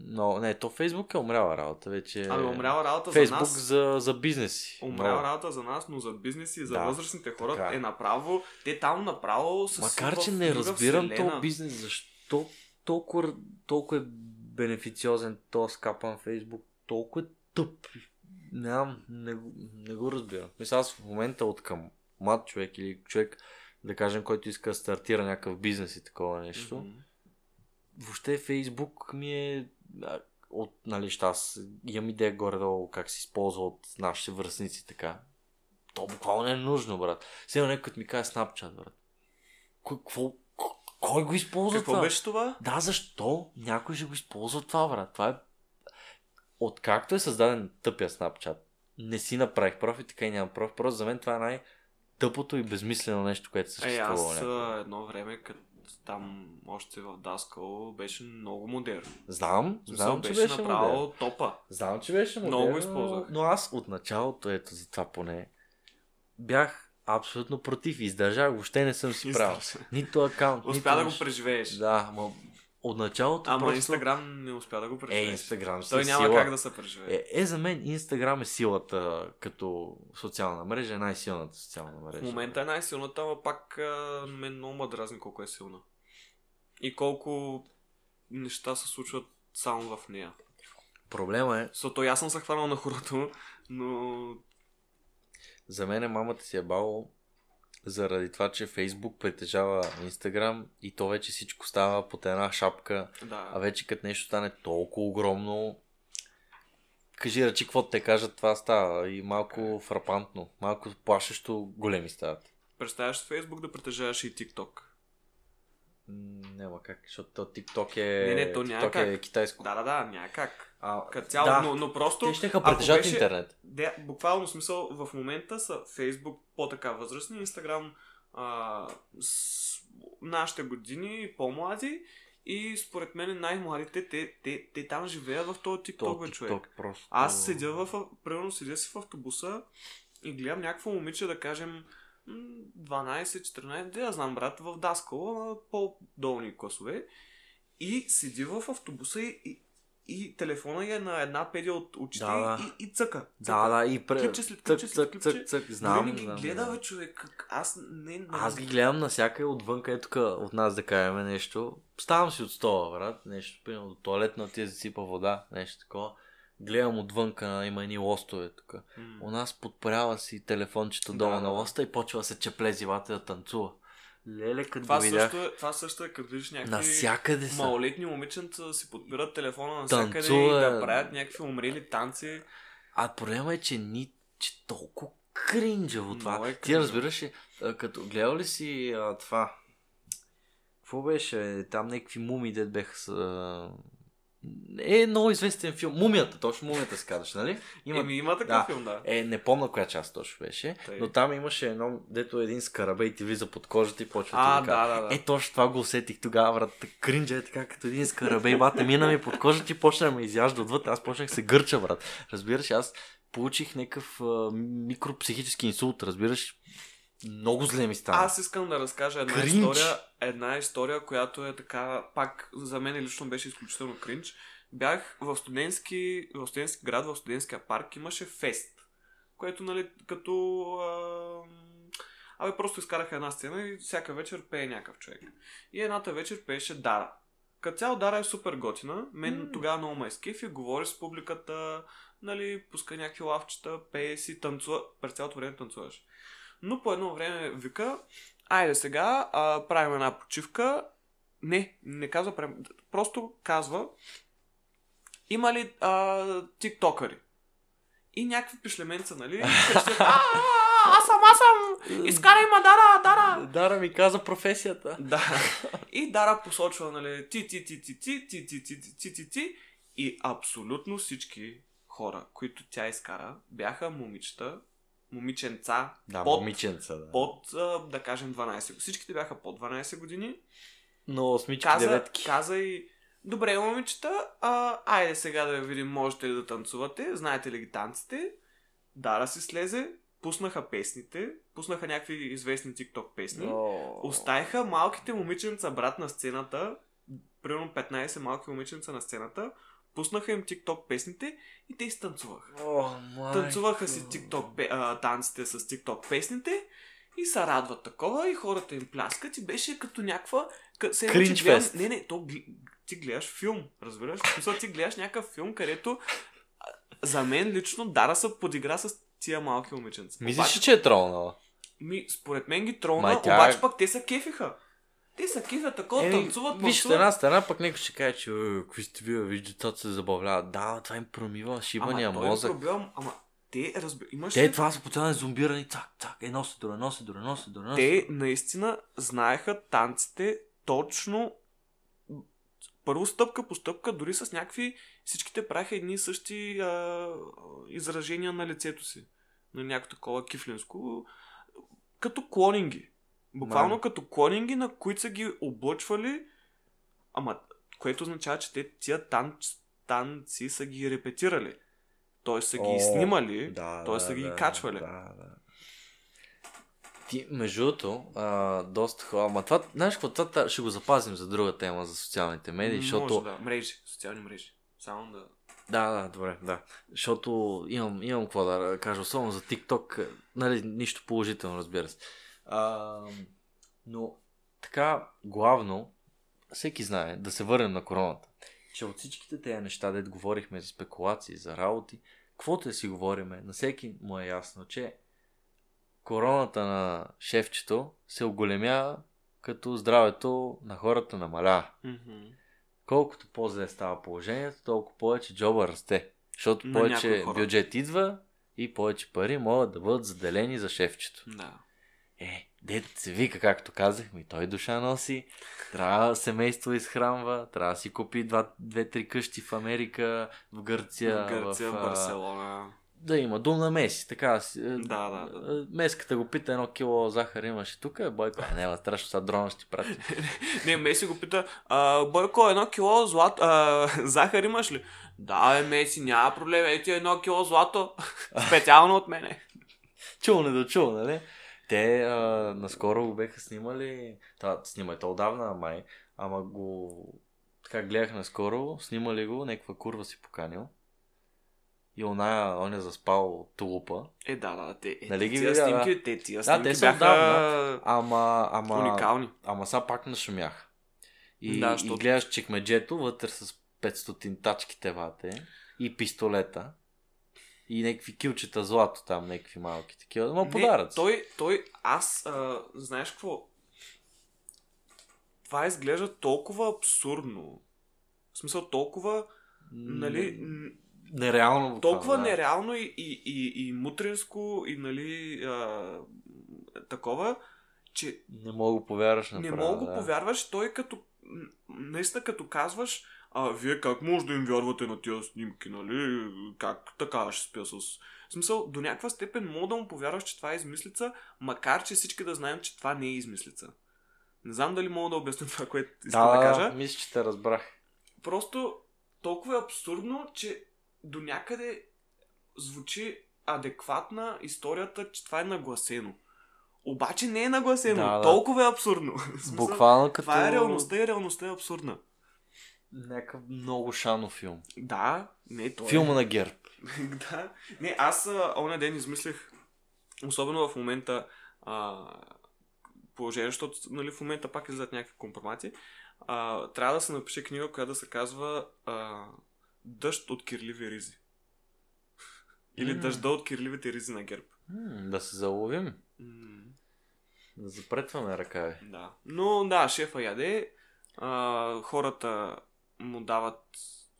Speaker 1: Но не, то Фейсбук е умряла работа. Вече
Speaker 2: Ами умряла работа
Speaker 1: Фейсбук
Speaker 2: за нас.
Speaker 1: за, за бизнеси.
Speaker 2: Умряла
Speaker 1: Но-
Speaker 2: работа за нас, но за бизнеси и за
Speaker 1: Да,
Speaker 2: възрастните хора
Speaker 1: така е.
Speaker 2: е направо. Те там направо са
Speaker 1: Макар, че не разбирам този бизнес, защо толкова, толкова е бенефициозен този скапан Фейсбук, толкова е тъп. Нямам, не, не го разбирам. Мисля, аз в момента от към млад човек или човек, да кажем, който иска да стартира някакъв бизнес и такова нещо,
Speaker 2: Мгм.
Speaker 1: въобще Фейсбук ми е от, нали, аз имам идея горе-долу как се използва от нашите връзници така. То буквално не е нужно, брат. Сега някой ми каже Snapchat, брат. Какво, кой го използва
Speaker 2: Какво
Speaker 1: това?
Speaker 2: беше това?
Speaker 1: Да, защо някой ще го използва това, брат? Това е... Откакто е създаден тъпия Snapchat, не си направих профит, така и нямам профит. Просто за мен това е най-тъпото и безмислено нещо, което
Speaker 2: Е,
Speaker 1: съществува.
Speaker 2: аз
Speaker 1: някога.
Speaker 2: едно време, като там още в Даскал, беше много модерно.
Speaker 1: Знам,
Speaker 2: смисъл,
Speaker 1: знам, че
Speaker 2: беше,
Speaker 1: беше
Speaker 2: направо
Speaker 1: модерно.
Speaker 2: топа.
Speaker 1: Знам, че беше
Speaker 2: Много
Speaker 1: модерно,
Speaker 2: го използвах.
Speaker 1: Но аз от началото, ето за това поне, бях абсолютно против. Издържах, въобще не съм си правил. Нито акаунт,
Speaker 2: Успя
Speaker 1: нито
Speaker 2: да го преживееш.
Speaker 1: Да, ма от началото
Speaker 2: Ама
Speaker 1: просто...
Speaker 2: Инстаграм не успя да го
Speaker 1: Е,
Speaker 2: преживееш.
Speaker 1: Инстаграм си
Speaker 2: Той
Speaker 1: е
Speaker 2: няма
Speaker 1: сила.
Speaker 2: как да се преживее.
Speaker 1: Е, е, за мен Инстаграм е силата като социална мрежа, е най-силната социална мрежа.
Speaker 2: В момента е най-силната, ама пак а, мен много ме дразни колко е силна. И колко неща се случват само в нея.
Speaker 1: Проблема е,
Speaker 2: Защото аз съм се хванал на хорото, но
Speaker 1: за мен е мамата си е бало заради това, че Фейсбук притежава Инстаграм и то вече всичко става под една шапка.
Speaker 2: да.
Speaker 1: А вече като нещо стане толкова огромно, кажи речи, какво те кажат, това става и малко фрапантно, малко плашещо големи стават.
Speaker 2: Представяш Фейсбук да притежаваш и TikTok.
Speaker 1: Няма как, защото то TikTok е,
Speaker 2: Не, не, то
Speaker 1: TikTok е китайско.
Speaker 2: Да, да, да, няма как.
Speaker 1: А,
Speaker 2: Като цяло,
Speaker 1: да,
Speaker 2: но, но просто...
Speaker 1: те ще притежат
Speaker 2: беше-
Speaker 1: интернет.
Speaker 2: Де, буквално смисъл в момента са Фейсбук по-така възрастни, Инстаграм а, с нашите години по-млади и според мен най-младите, те, те, те там живеят в този
Speaker 1: То
Speaker 2: TikTok, бе, човек.
Speaker 1: Просто...
Speaker 2: Аз седя в, примерно седя си в автобуса и гледам някакво момиче, да кажем, 12-14, да я знам, брат, в Даскал, ама по-долни класове. И седи в автобуса и, и, и телефона е на една педия от очите
Speaker 1: Да, да.
Speaker 2: и, и цъка.
Speaker 1: Да, да, и пре...
Speaker 2: Клипче след
Speaker 1: цък,
Speaker 2: клипче след
Speaker 1: цък,
Speaker 2: клипче.
Speaker 1: цък, цък,
Speaker 2: Дори
Speaker 1: знам,
Speaker 2: не ги
Speaker 1: знам,
Speaker 2: гледа,
Speaker 1: знам.
Speaker 2: човек. Аз не... не
Speaker 1: Аз ги гледам навсякъде отвън, ето тук от нас да кажем нещо. Ставам си от стола, брат, нещо, примерно до туалетна ти засипа вода, нещо такова. Гледам отвънка, има едни лостове тук.
Speaker 2: М.
Speaker 1: У нас подпрява си телефончето
Speaker 2: Да,
Speaker 1: долу
Speaker 2: да,
Speaker 1: на лоста и почва да се чепле зивата да танцува. Леле, като
Speaker 2: Това
Speaker 1: видях,
Speaker 2: също, е, това също е, като видиш някакви
Speaker 1: навсякъде са.
Speaker 2: малолетни момиченца да си подбират телефона навсякъде
Speaker 1: Танцува.
Speaker 2: и да правят някакви умрели танци.
Speaker 1: А проблема е, че ни че толкова кринджаво това.
Speaker 2: Много е
Speaker 1: Ти
Speaker 2: кринджаво.
Speaker 1: разбираш ли, а, като гледал ли си а, това? Какво беше? Там някакви муми, дед беха с... А... Е много известен филм. Мумията, точно мумията се казваше, нали?
Speaker 2: Има, Еми, има такъв
Speaker 1: да.
Speaker 2: филм, да.
Speaker 1: Е, не помня коя част точно беше,
Speaker 2: Тъй.
Speaker 1: но там имаше едно, дето един скарабей ти влиза под кожата и почва
Speaker 2: А,
Speaker 1: да
Speaker 2: да, да.
Speaker 1: Е, точно това го усетих тогава, брат. Кринджа е така, като един скарабей, бата, мина ми под кожата и почна да ме изяжда отвътре. Аз почнах се гърча, брат. Разбираш, аз получих някакъв а, микропсихически инсулт, разбираш. Много зле ми стана.
Speaker 2: Аз искам да разкажа една
Speaker 1: Кринч.
Speaker 2: история, една история, която е така, пак за мен лично беше изключително кринч. Бях в студентски, в студентски град, в студентския парк, имаше фест, което, нали, като... А, абе, просто изкараха една сцена и всяка вечер пее някакъв човек. И едната вечер пееше Дара. Като цяло Дара е супер готина. Мен
Speaker 1: М.
Speaker 2: тогава много ме е и говори с публиката, нали, пуска някакви лавчета, пее си, танцува. През цялото време танцуваш. Но по едно време вика, айде сега, а, правим една почивка. Не, не казва, просто казва, има ли а, тиктокъри? И някакви пишлеменца, нали? крещят, «А, а, аз съм, аз съм, изкарай ма, Дара, Дара.
Speaker 1: Дара ми каза професията.
Speaker 2: Да. И Дара посочва, нали, ти, ти, ти, ти, ти, ти, ти, ти, ти, ти, ти, ти. И абсолютно всички хора, които тя изкара, бяха момичета, момиченца,
Speaker 1: Да,
Speaker 2: под,
Speaker 1: момиченца, да.
Speaker 2: под, да кажем, 12 години. Всичките бяха под 12 години.
Speaker 1: Но осмички,
Speaker 2: Каза,
Speaker 1: деветки.
Speaker 2: каза и, добре, момичета, а, айде сега да видим, можете ли да танцувате, знаете ли ги танците? Дара си слезе, пуснаха песните, пуснаха някакви известни TikTok песни.
Speaker 1: О,
Speaker 2: Оставиха малките момиченца брат на сцената, примерно 15 малки момиченца на сцената, пуснаха им TikTok песните и те изтанцуваха.
Speaker 1: Майко.
Speaker 2: Танцуваха си TikTok, а, танците с TikTok песните и се радват такова и хората им пляскат и беше като някаква... Къ... се гледам-
Speaker 1: фест.
Speaker 2: Не, не, то ти гледаш филм, разбираш? Смисъл ти гледаш някакъв филм, където за мен лично Дара се подигра с тия малки момиченца.
Speaker 1: Мислиш,
Speaker 2: Обаче-
Speaker 1: че е тролнала?
Speaker 2: ми, според мен ги тролна,
Speaker 1: Ма тя-
Speaker 2: обаче пък те са кефиха. Те са кефят такова,
Speaker 1: Еми,
Speaker 2: танцуват,
Speaker 1: Виж, от една страна пък някой ще каже, че «Е, какви сте вие, виж децата се забавляват. Да, това им промива шибания
Speaker 2: ама той
Speaker 1: мозък.
Speaker 2: Проблем, ама те разбира... Имаш
Speaker 1: Те
Speaker 2: ли-
Speaker 1: това са постоянно зомбирани, цак, цак, едно се друго, едно се друго, едно се друго,
Speaker 2: те наистина знаеха танците точно първо стъпка по стъпка, дори с някакви всичките правиха едни и същи а, изражения на лицето си. На някакво такова кифлинско. Като клонинги. Буквално
Speaker 1: Май.
Speaker 2: като клонинги, на които са ги облъчвали, ама което означава, че те тия танц, танци са ги репетирали. Тоест са ги
Speaker 1: О,
Speaker 2: снимали,
Speaker 1: Да,
Speaker 2: т.е. са ги качвали.
Speaker 1: Да, да. Ти, между другото, доста хора, ама това, знаеш какво, това, това ще го запазим за друга тема, за социалните медии, защото...
Speaker 2: Може, да. Мрежи, социални мрежи. Само да...
Speaker 1: Да, да, добре, да. Защото имам, имам какво да кажа, особено за TikTok, нали, нищо положително, разбира се. А, но така, главно, всеки знае, да се върнем на короната, че от всичките тези неща, дед говорихме за спекулации, за работи, каквото да си говориме, на всеки му е ясно, че короната на шефчето се оголемява, като здравето на хората намалява.
Speaker 2: Мгм.
Speaker 1: Колкото по-зле става положението, толкова повече джоба расте. Защото
Speaker 2: На
Speaker 1: повече бюджет идва и повече пари могат да бъдат заделени за шефчето.
Speaker 2: Да.
Speaker 1: Е, дет се вика, както казахме, и той душа носи, трябва семейство изхранва, трябва да си купи два, две-три къщи в Америка, в Гърция,
Speaker 2: В Гърция, в,
Speaker 1: а,
Speaker 2: Барселона.
Speaker 1: Да има дом на Меси, така да е,
Speaker 2: Да, да, да.
Speaker 1: е, Меската го пита едно кило захар имаш тук, е Бойко, а, няма страшно, сега дрона ще ти прати.
Speaker 2: Не, Меси го пита, а, Бойко, едно кило злато, а, захар имаш ли? Да, бе, Меси, няма проблем, ето едно кило злато, специално от мене.
Speaker 1: чул не да чул, нали? Те а, наскоро го беха снимали, това снима то отдавна, май, ама го така гледах наскоро, снимали го, някаква курва си поканил. И оная, он е заспал тулупа.
Speaker 2: Е, да, да, те, е,
Speaker 1: Нали ги
Speaker 2: тия
Speaker 1: да?
Speaker 2: снимки, те, тия
Speaker 1: Да,
Speaker 2: снимки
Speaker 1: те са
Speaker 2: бяха
Speaker 1: отдавна. Ама, ама,
Speaker 2: уникални.
Speaker 1: ама са пак нашумях. И,
Speaker 2: Да,
Speaker 1: и гледаш чекмеджето вътре с 500 тачки тевате и пистолета. И някакви килчета злато там, някакви малки такива. Ма подаръци.
Speaker 2: той, той, аз, а, знаеш какво? Това изглежда толкова абсурдно. В смисъл, толкова, нали,
Speaker 1: Нереално.
Speaker 2: толкова
Speaker 1: да.
Speaker 2: нереално и, и, и, и мутринско и нали а, такова, че
Speaker 1: Не мога повярваш на
Speaker 2: не мога да повярваш, той като наистина като казваш а вие как може да им вярвате на тия снимки, нали? Как така ще спя с... В смисъл, до някаква степен мога да му повярваш, че това е измислица, макар че всички да знаем, че това не е измислица. Не знам дали мога да обясня това, което искам да,
Speaker 1: Да,
Speaker 2: кажа.
Speaker 1: да, мисля, че те разбрах.
Speaker 2: Просто толкова е абсурдно, че до някъде звучи адекватна историята, че това е нагласено. Обаче не е нагласено.
Speaker 1: Да, да.
Speaker 2: Толкова е абсурдно.
Speaker 1: Буквално като...
Speaker 2: Това е реалността и реалността е абсурдна.
Speaker 1: Някакъв много шано филм.
Speaker 2: Да, не, то
Speaker 1: Филма
Speaker 2: е.
Speaker 1: на Герб.
Speaker 2: да. Не, аз оня ден измислих, особено в момента, а, положение, защото нали, в момента пак излизат някакви компромати, а, трябва да се напише книга, която да се казва а, Дъжд от кирливи ризи. Или
Speaker 1: М.
Speaker 2: Дъжда от кирливите ризи на герб.
Speaker 1: М, да се заловим.
Speaker 2: М,
Speaker 1: Да запретваме ръка. бе.
Speaker 2: Да. Но да, шефа яде, а, хората му дават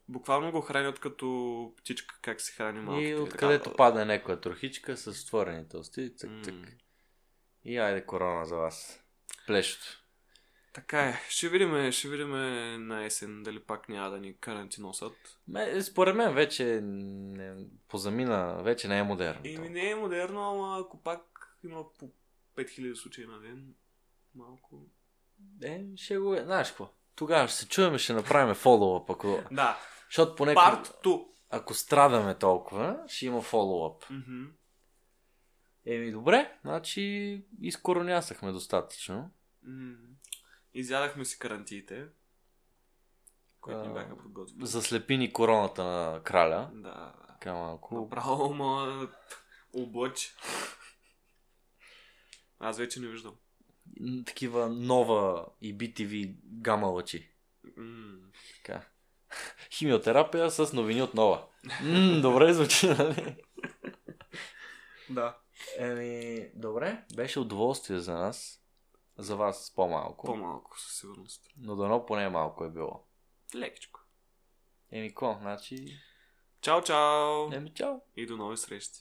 Speaker 2: буквално го хранят като птичка, как се храни малко.
Speaker 1: И откъдето падне някоя трохичка с отворените усти, цък, цък. И айде корона за вас. Плещото.
Speaker 2: Така е. Ще видим, ще видим на есен дали пак няма да ни карантиносат.
Speaker 1: Ме, според мен вече не, позамина, вече не е модерно.
Speaker 2: Еми не е модерно, ама ако пак има по 5000 случаи на ден, малко...
Speaker 1: Е, ще го е. Знаеш какво? Тогава ще се чуем, ще направим фоллоуъп, ако...
Speaker 2: Да.
Speaker 1: Защото поне...
Speaker 2: Part 2.
Speaker 1: Ако страдаме толкова, ще има фоллоуъп.
Speaker 2: Mm-hmm.
Speaker 1: Еми, добре. Значи, изкоронясахме достатъчно.
Speaker 2: Mm. Изядахме си карантиите, които ни бяха подготвили.
Speaker 1: Заслепи ни короната на краля.
Speaker 2: Да.
Speaker 1: Така малко.
Speaker 2: Направо ма облъч. Аз вече не виждам.
Speaker 1: Такива нова и BTV гама лъчи.
Speaker 2: Mm.
Speaker 1: Така. Химиотерапия с новини от нова. М, добре звучи, нали?
Speaker 2: Да.
Speaker 1: Еми, добре. Беше удоволствие за нас. За вас по-малко.
Speaker 2: По-малко, със сигурност.
Speaker 1: Но дано поне малко е било.
Speaker 2: Лекичко.
Speaker 1: Еми, ко? Значи...
Speaker 2: Чао, чао!
Speaker 1: Еми, чао!
Speaker 2: И до нови срещи.